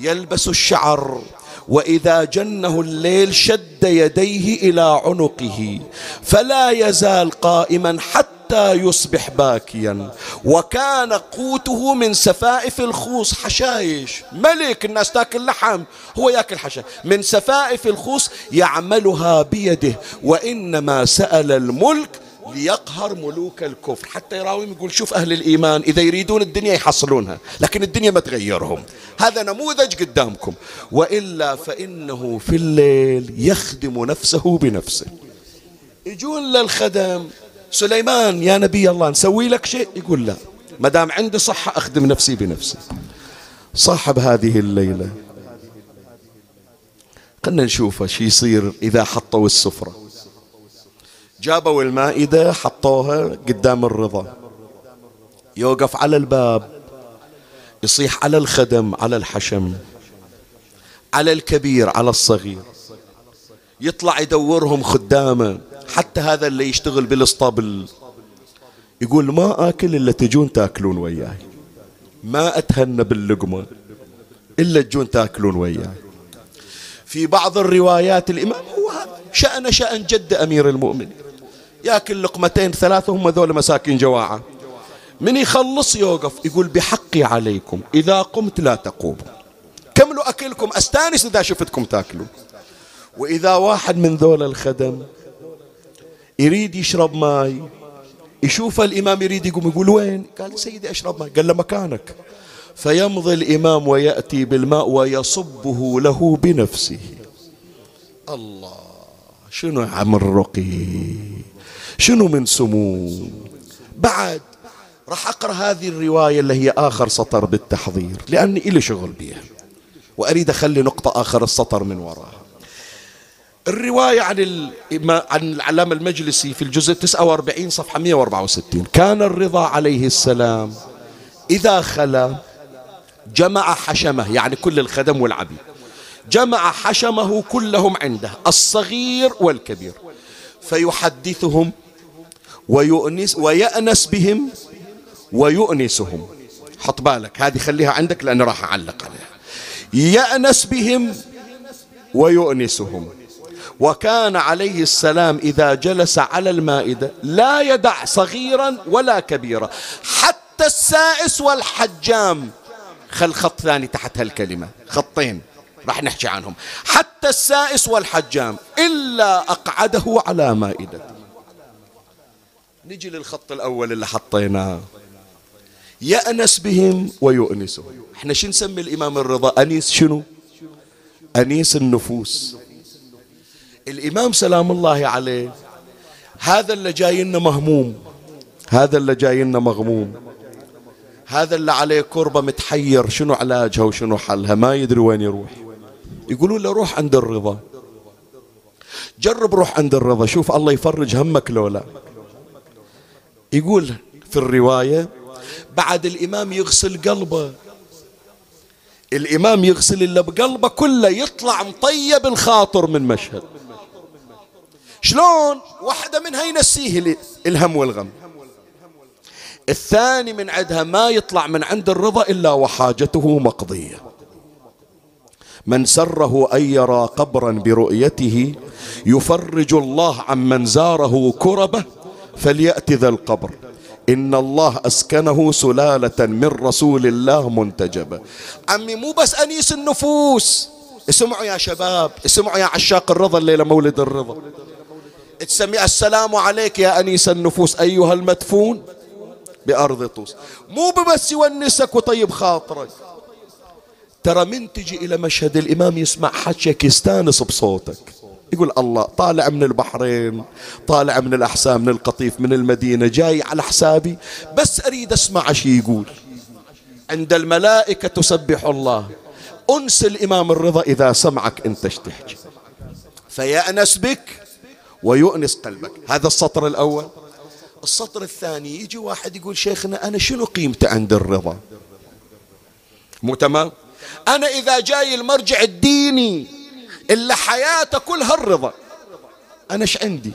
يلبس الشعر. وإذا جنه الليل شد يديه إلى عنقه فلا يزال قائما حتى يصبح باكيا. وكان قوته من سفائف الخوص. حشايش. ملك الناس تاكل لحم. هو ياكل حشا من سفائف الخوص يعملها بيده. وإنما سأل الملك ليقهر ملوك الكفر. حتى يراويهم يقول شوف أهل الإيمان إذا يريدون الدنيا يحصلونها لكن الدنيا ما تغيرهم. هذا نموذج قدامكم. وإلا فإنه في الليل يخدم نفسه بنفسه. يجون للخدم. سليمان يا نبي الله نسوي لك شيء. يقول لا. ما دام عندي صحة أخدم نفسي بنفسي. صاحب هذه الليلة. خلنا نشوف شو يصير إذا حطوا السفرة. جابوا المائدة حطوها قدام الرضا. يوقف على الباب. يصيح على الخدم على الحشم. على الكبير على الصغير. يطلع يدورهم خدامة. حتى هذا اللي يشتغل بالاسطبل. يقول ما آكل إلا تجون تاكلون وياي. ما أتهنى باللقمة إلا تجون تاكلون وياي. في بعض الروايات الإمام هو شأنه شأن جده أمير المؤمنين. ياكل لقمتين ثلاثة هم ذول مساكين جواعة من يخلص يوقف يقول بحقي عليكم إذا قمت لا تقوموا. كملوا أكلكم أستانس إذا شفتكم تاكلوا وإذا واحد من ذول الخدم يريد يشرب ماي. يشوف الإمام يريد يقوم يقول وين؟ قال سيدي أشرب ماي. قال له مكانك. فيمضي الإمام ويأتي بالماء ويصبه له بنفسه. الله شنو عم الرقي شنو من سمو بعد راح أقرأ هذه الرواية اللي هي آخر سطر بالتحضير لأني إلي شغل بها وأريد أخلي نقطة آخر السطر من وراها. الرواية عن عن العلامة المجلسي في الجزء 49 صفحة 164 كان الرضا عليه السلام إذا خلا جمع حشمه يعني كل الخدم والعبيد. جمع حشمه كلهم عنده الصغير والكبير. فيحدثهم ويؤنس ويأنس بهم ويؤنسهم. حط بالك هذه خليها عندك لأني راح أعلق عليها. يأنس بهم ويؤنسهم. وكان عليه السلام إذا جلس على المائدة لا يدع صغيرا ولا كبيرا. حتى السائس والحجام. خل خط ثاني تحت هالكلمة. خطين. راح نحكي عنهم. حتى السائس والحجام. إلا أقعده على مائدته نجي للخط الأول اللي حطيناه. يأنس بهم ويؤنسهم. إحنا شو نسمي الإمام الرضا؟ أنيس شنو؟ أنيس النفوس. الإمام سلام الله عليه. هذا اللي جاي لنا مهموم. هذا اللي جاي لنا مغموم. هذا اللي عليه كربة متحير. شنو علاجها وشنو حلها؟ ما يدري وين يروح. يقولوا له روح عند الرضا. جرب روح عند الرضا. شوف الله يفرج همك لولا يقول في الرواية بعد الإمام يغسل قلبه. الإمام يغسل اللي بقلبه كله يطلع مطيب الخاطر من مشهد. شلون؟ واحدة منها ينسيه الهم والغم. الثاني من عندها ما يطلع من عند الرضا إلا وحاجته مقضية. من سره أن يرى قبرا برؤيته يفرج الله عمن زاره كربة فليأت ذا القبر. إن الله أسكنه سلالة من رسول الله منتجبة عمي مو بس أنيس النفوس. اسمعوا يا شباب اسمعوا يا عشاق الرضا الليلة مولد الرضا. تسمي السلام عليك يا أنيس النفوس أيها المدفون. بأرض طوس. مو بس يونسك وطيب خاطرك. ترى من تجي إلى مشهد الإمام يسمع حكيك يستانس بصوتك. يقول الله طالع من البحرين طالع من الأحساء من القطيف من المدينة جاي على حسابي. بس أريد أسمع شي يقول. عند الملائكة تسبح الله. أنس الإمام الرضا إذا سمعك أنت تحكي. فيأنس بك ويؤنس قلبك. هذا السطر الأول. السطر الثاني يجي واحد يقول شيخنا أنا شنو قيمتي عند الرضا؟ مو تمام؟ أنا إذا جاي المرجع الديني إلا حياته كلها الرضا. أنا إيش عندي؟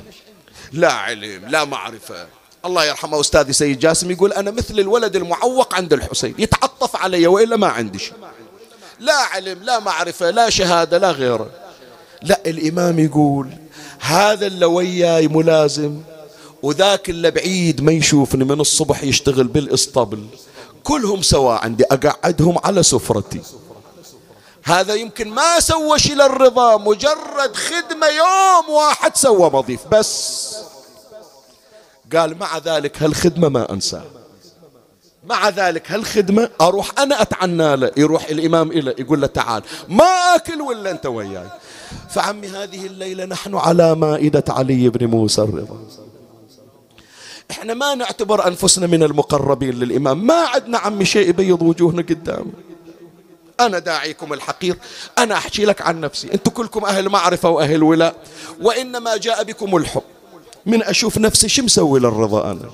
لا علم لا معرفة. الله يرحمه أستاذي سيد جاسم يقول أنا مثل الولد المعوق عند الحسين. يتعطف علي وإلا ما عندي شيء. لا علم لا معرفة لا شهادة لا غيره. لا الإمام يقول هذا اللي وياي ملازم وذاك اللي بعيد ما يشوفني من الصبح يشتغل بالإسطبل. كلهم سواء عندي أقعدهم على سفرتي. هذا يمكن ما سوى شيء للرضا مجرد خدمة يوم واحد سوى مضيف بس. قال مع ذلك هالخدمة ما أنساه مع ذلك هالخدمة أروح أنا أتعنى له يروح الإمام إلى يقول له تعال. ما أكل ولا أنت وياي. فعمي هذه الليلة نحن على مائدة علي بن موسى الرضا. إحنا ما نعتبر أنفسنا من المقربين للإمام. ما عندنا عمي شيء يبيض وجوهنا قدامه أنا داعيكم الحقير. أنا أحكي لك عن نفسي. أنتم كلكم أهل معرفة وأهل ولاء. وإنما جاء بكم الحب. من أشوف نفسي شو مسوي للرضا أنا؟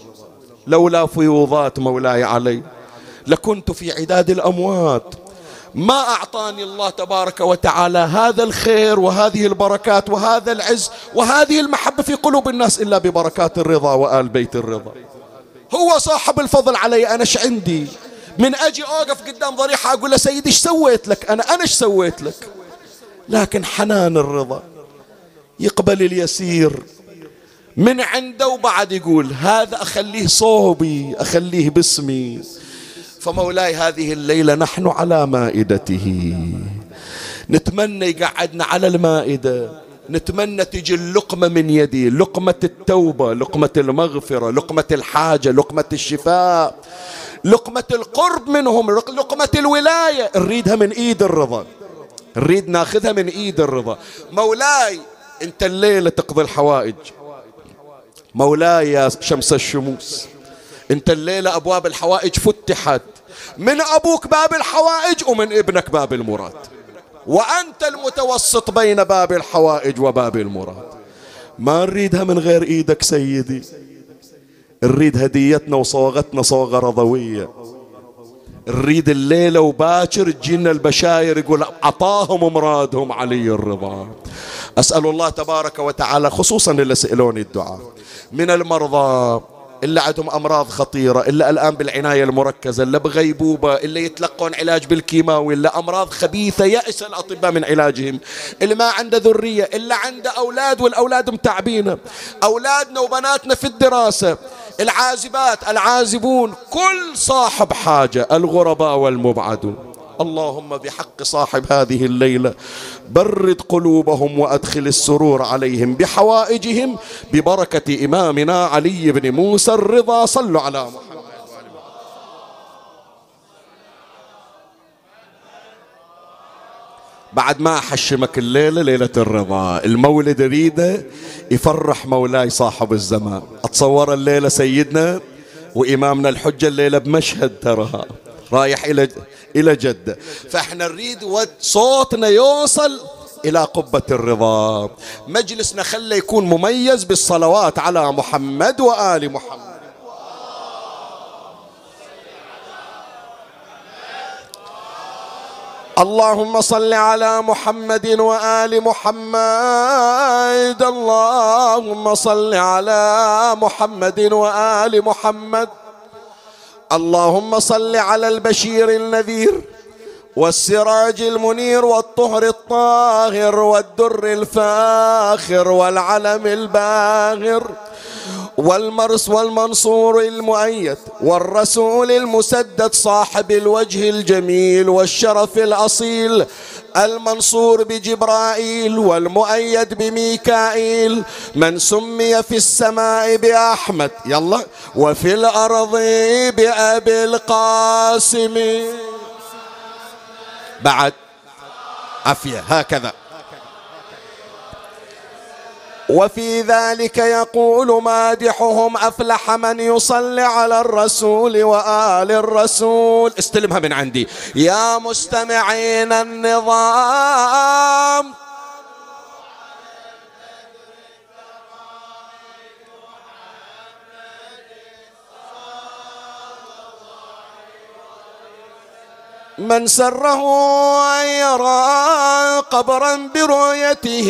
لولا فيوضات مولاي علي. لكنت في عداد الأموات. ما أعطاني الله تبارك وتعالى هذا الخير وهذه البركات وهذا العز وهذه المحبة في قلوب الناس إلا ببركات الرضا وآل بيت الرضا. هو صاحب الفضل علي أنا إيش عندي؟ من أجي أوقف قدام ضريحة أقول له سيدي إيش سويت لك؟ أنا أنا إيش سويت لك؟ لكن حنان الرضا. يقبل اليسير. من عنده وبعد يقول هذا أخليه صوبي أخليه باسمي. فمولاي هذه الليلة نحن على مائدته. نتمنى يقعدنا على المائدة. نتمنى تجي اللقمة من يدي. لقمة التوبة لقمة المغفرة لقمة الحاجة لقمة الشفاء لقمة القرب منهم لقمة الولاية. نريدها من إيد الرضا. نريد ناخذها من إيد الرضا. مولاي أنت الليلة تقضي الحوائج. مولاي يا شمس الشموس أنت الليلة أبواب الحوائج فتحت. من أبوك باب الحوائج ومن ابنك باب المراد. وأنت المتوسط بين باب الحوائج وباب المراد. ما نريدها من غير إيدك سيدي. نريد هديتنا وصوغتنا صوغة رضوية. نريد الليلة وباكر تجينا البشاير يقول عطاهم مرادهم علي الرضا. أسأل الله تبارك وتعالى خصوصا اللي سألوني الدعاء. من المرضى اللي عندهم أمراض خطيرة اللي الآن بالعناية المركزة اللي بغيبوبة اللي يتلقون علاج بالكيماوي اللي أمراض خبيثة يأس الأطباء من علاجهم. اللي ما عنده ذرية اللي عنده أولاد والأولاد متعبينه أولادنا وبناتنا في الدراسة. العازبات العازبون كل صاحب حاجة الغرباء والمبعدون. اللهم بحق صاحب هذه الليلة برد قلوبهم وأدخل السرور عليهم بحوائجهم ببركة إمامنا علي بن موسى الرضا. صلوا على محمد. بعد ما أحشمك الليلة ليلة الرضا. المولد ريده يفرح مولاي صاحب الزمان. أتصور الليلة سيدنا وإمامنا الحجة الليلة بمشهد ترى رايح إلى إلى جدة. فإحنا نريد صوتنا يوصل إلى قبة الرضا. مجلسنا خلى يكون مميز بالصلوات على محمد وآل محمد. اللهم صل على محمد وآل محمد. اللهم صل على محمد وآل محمد. اللهم صل على البشير النذير والسراج المنير والطهر الطاهر والدر الفاخر والعلم الباهر والمرس والمنصور المؤيد والرسول المسدد صاحب الوجه الجميل والشرف الأصيل المنصور بجبرائيل والمؤيد بميكائيل من سمي في السماء بأحمد يلا وفي الأرض بأبي القاسم. بعد. عفية هكذا. وفي ذلك يقول مادحهم أفلح من يصلي على الرسول وآل الرسول. استلمها من عندي. يا مستمعين النظام. من سره أن يرى قبرا برؤيته.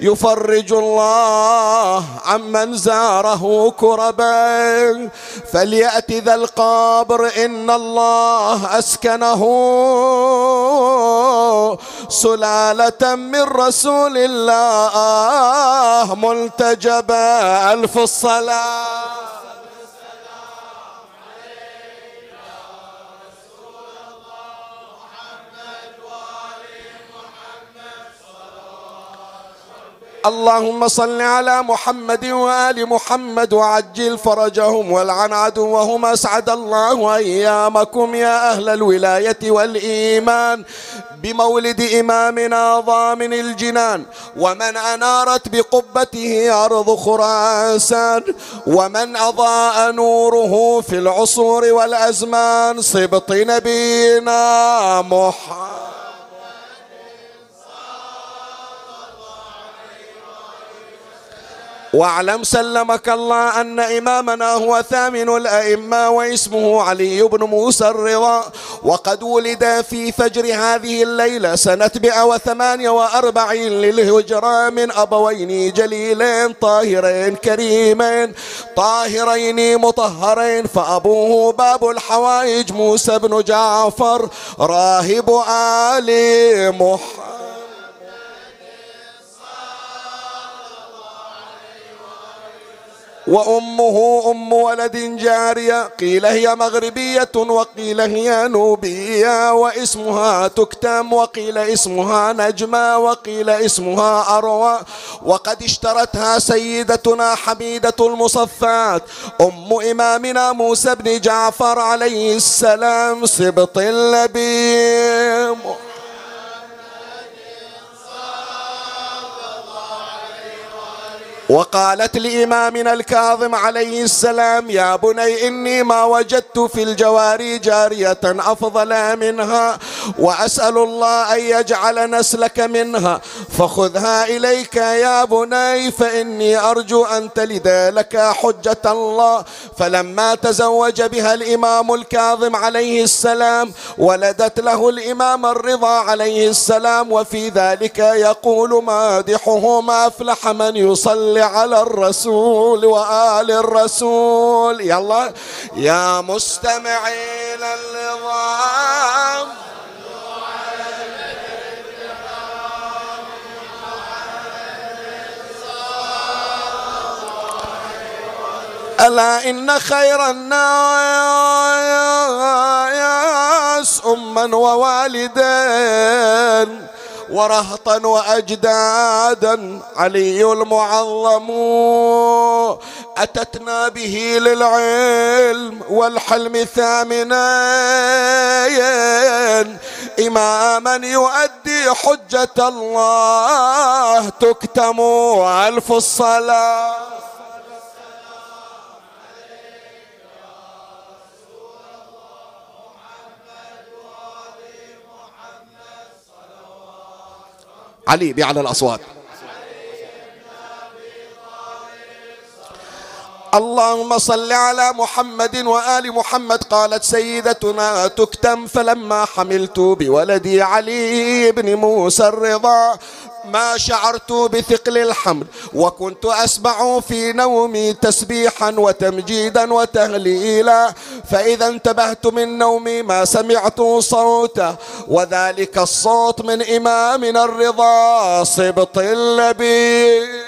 يفرج الله عمن زاره كربا. فليأت ذا القبر إن الله أسكنه سلالة من رسول الله ملتجبا ألف الصلاة. اللهم صل على محمد وآل محمد وعجل فرجهم والعن عدوهم أسعد الله أيامكم يا أهل الولاية والإيمان بمولد إمامنا ضامن الجنان ومن أنارت بقبته أرض خراسان ومن أضاء نوره في العصور والأزمان صبط نبينا محمد. واعلم سلمك الله أن إمامنا هو ثامن الأئمة واسمه علي بن موسى الرضا. وقد ولد في فجر هذه الليلة سنة 148 للهجرة من أبوين جليلين طاهرين كريمين طاهرين مطهرين. فأبوه باب الحوائج موسى بن جعفر راهب آل محمد. وأمه أم ولد جارية قيل هي مغربية وقيل هي نوبية واسمها تكتم وقيل اسمها نجمة وقيل اسمها أروى. وقد اشترتها سيدتنا حميدة المصفات أم إمامنا موسى بن جعفر عليه السلام سبط اللبيب وقالت لإمامنا الكاظم عليه السلام يا بني إني ما وجدت في الجواري جارية أفضل منها وأسأل الله أن يجعل نسلك منها فخذها إليك يا بني فإني أرجو أن تلد لك حجة الله. فلما تزوج بها الإمام الكاظم عليه السلام ولدت له الإمام الرضا عليه السلام وفي ذلك يقول مادحه ما أفلح من يصلي على الرسول وآل الرسول. يلا يا مستمعين النظام ألا إن خير الناس أما ووالدين ورهطا وأجدادا علي المعظم. أتتنا به للعلم والحلم ثامنين إماما يؤدي حجة الله تكتم ألف الصلاة. علي بأعلى الأصوات. اللهم صل على محمد وآل محمد قالت سيدتنا تكتم فلما حملت بولدي علي بن موسى الرضا ما شعرت بثقل الحمل وكنت أسمع في نومي تسبيحا وتمجيدا وتهليلا فإذا انتبهت من نومي ما سمعت صوته وذلك الصوت من إمامنا الرضا صبط اللبيب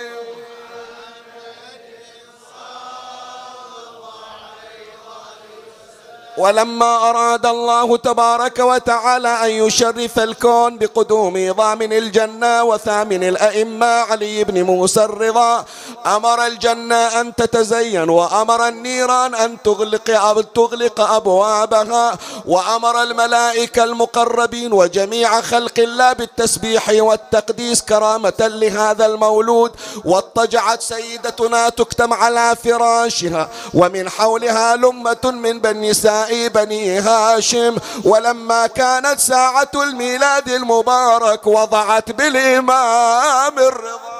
ولما أراد الله تبارك وتعالى أن يشرف الكون بقدوم ضامن الجنة وثامن الأئمة علي بن موسى الرضا أمر الجنة أن تتزين وأمر النيران أن تغلق تغلق أبوابها وأمر الملائكة المقربين وجميع خلق الله بالتسبيح والتقديس كرامة لهذا المولود واضطجعت سيدتنا تكتم على فراشها ومن حولها لمة من بني بني هاشم ولما كانت ساعة الميلاد المبارك وضعت بالإمام الرضا.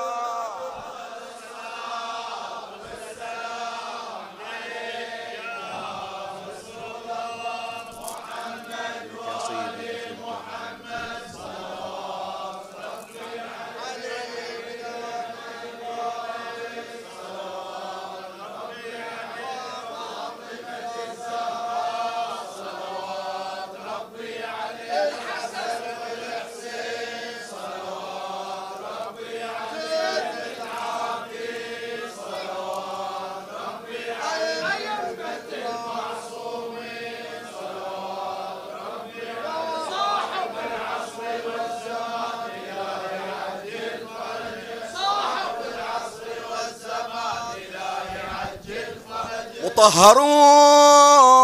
مطهرون.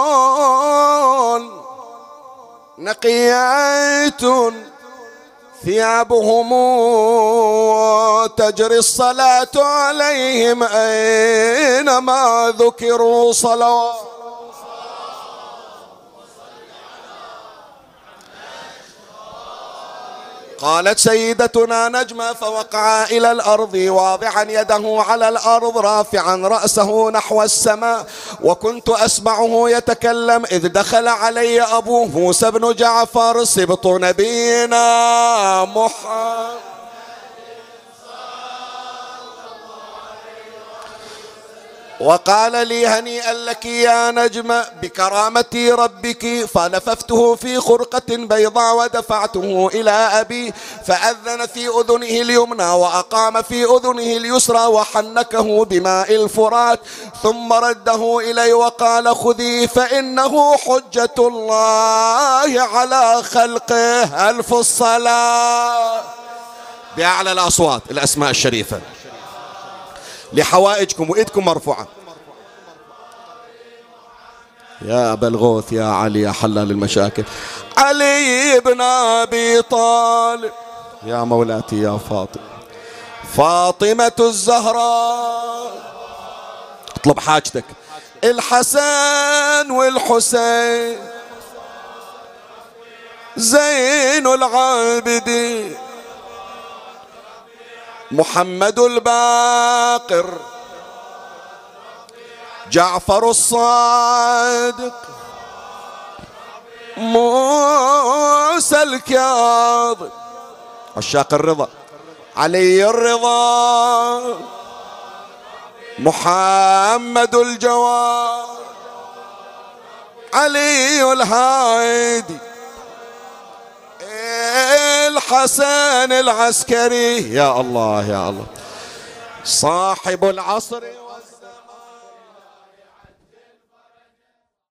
نقيات ثيابهم تجري الصلاة عليهم أينما ذكروا صلوات قالت سيدتنا نجمة فوقع إلى الأرض واضعا يده على الأرض رافعا رأسه نحو السماء وكنت أسمعه يتكلم إذ دخل علي أبوه موسى بن جعفر سبط نبينا محمد. وقال لي هنيئا لك يا نجم بكرامة ربك فلففته في خرقة بيضاء ودفعته إلى أبي فأذن في أذنه اليمنى وأقام في أذنه اليسرى وحنكه بماء الفرات ثم رده إلي وقال خذي فإنه حجة الله على خلقه. ألف الصلاة. بأعلى الأصوات الأسماء الشريفة. لحوائجكم وإيدكم مرفوعة يا أبا الغوث يا علي يا حلال المشاكل. علي بن أبي طالب. يا مولاتي يا فاطمة. فاطمة الزهراء. اطلب حاجتك. الحسن والحسين. زين العابدين. محمد الباقر جعفر الصادق موسى الكاظم. عشاق الرضا علي الرضا محمد الجواد علي الهادي. الحسن العسكري. يا الله يا الله. صاحب العصر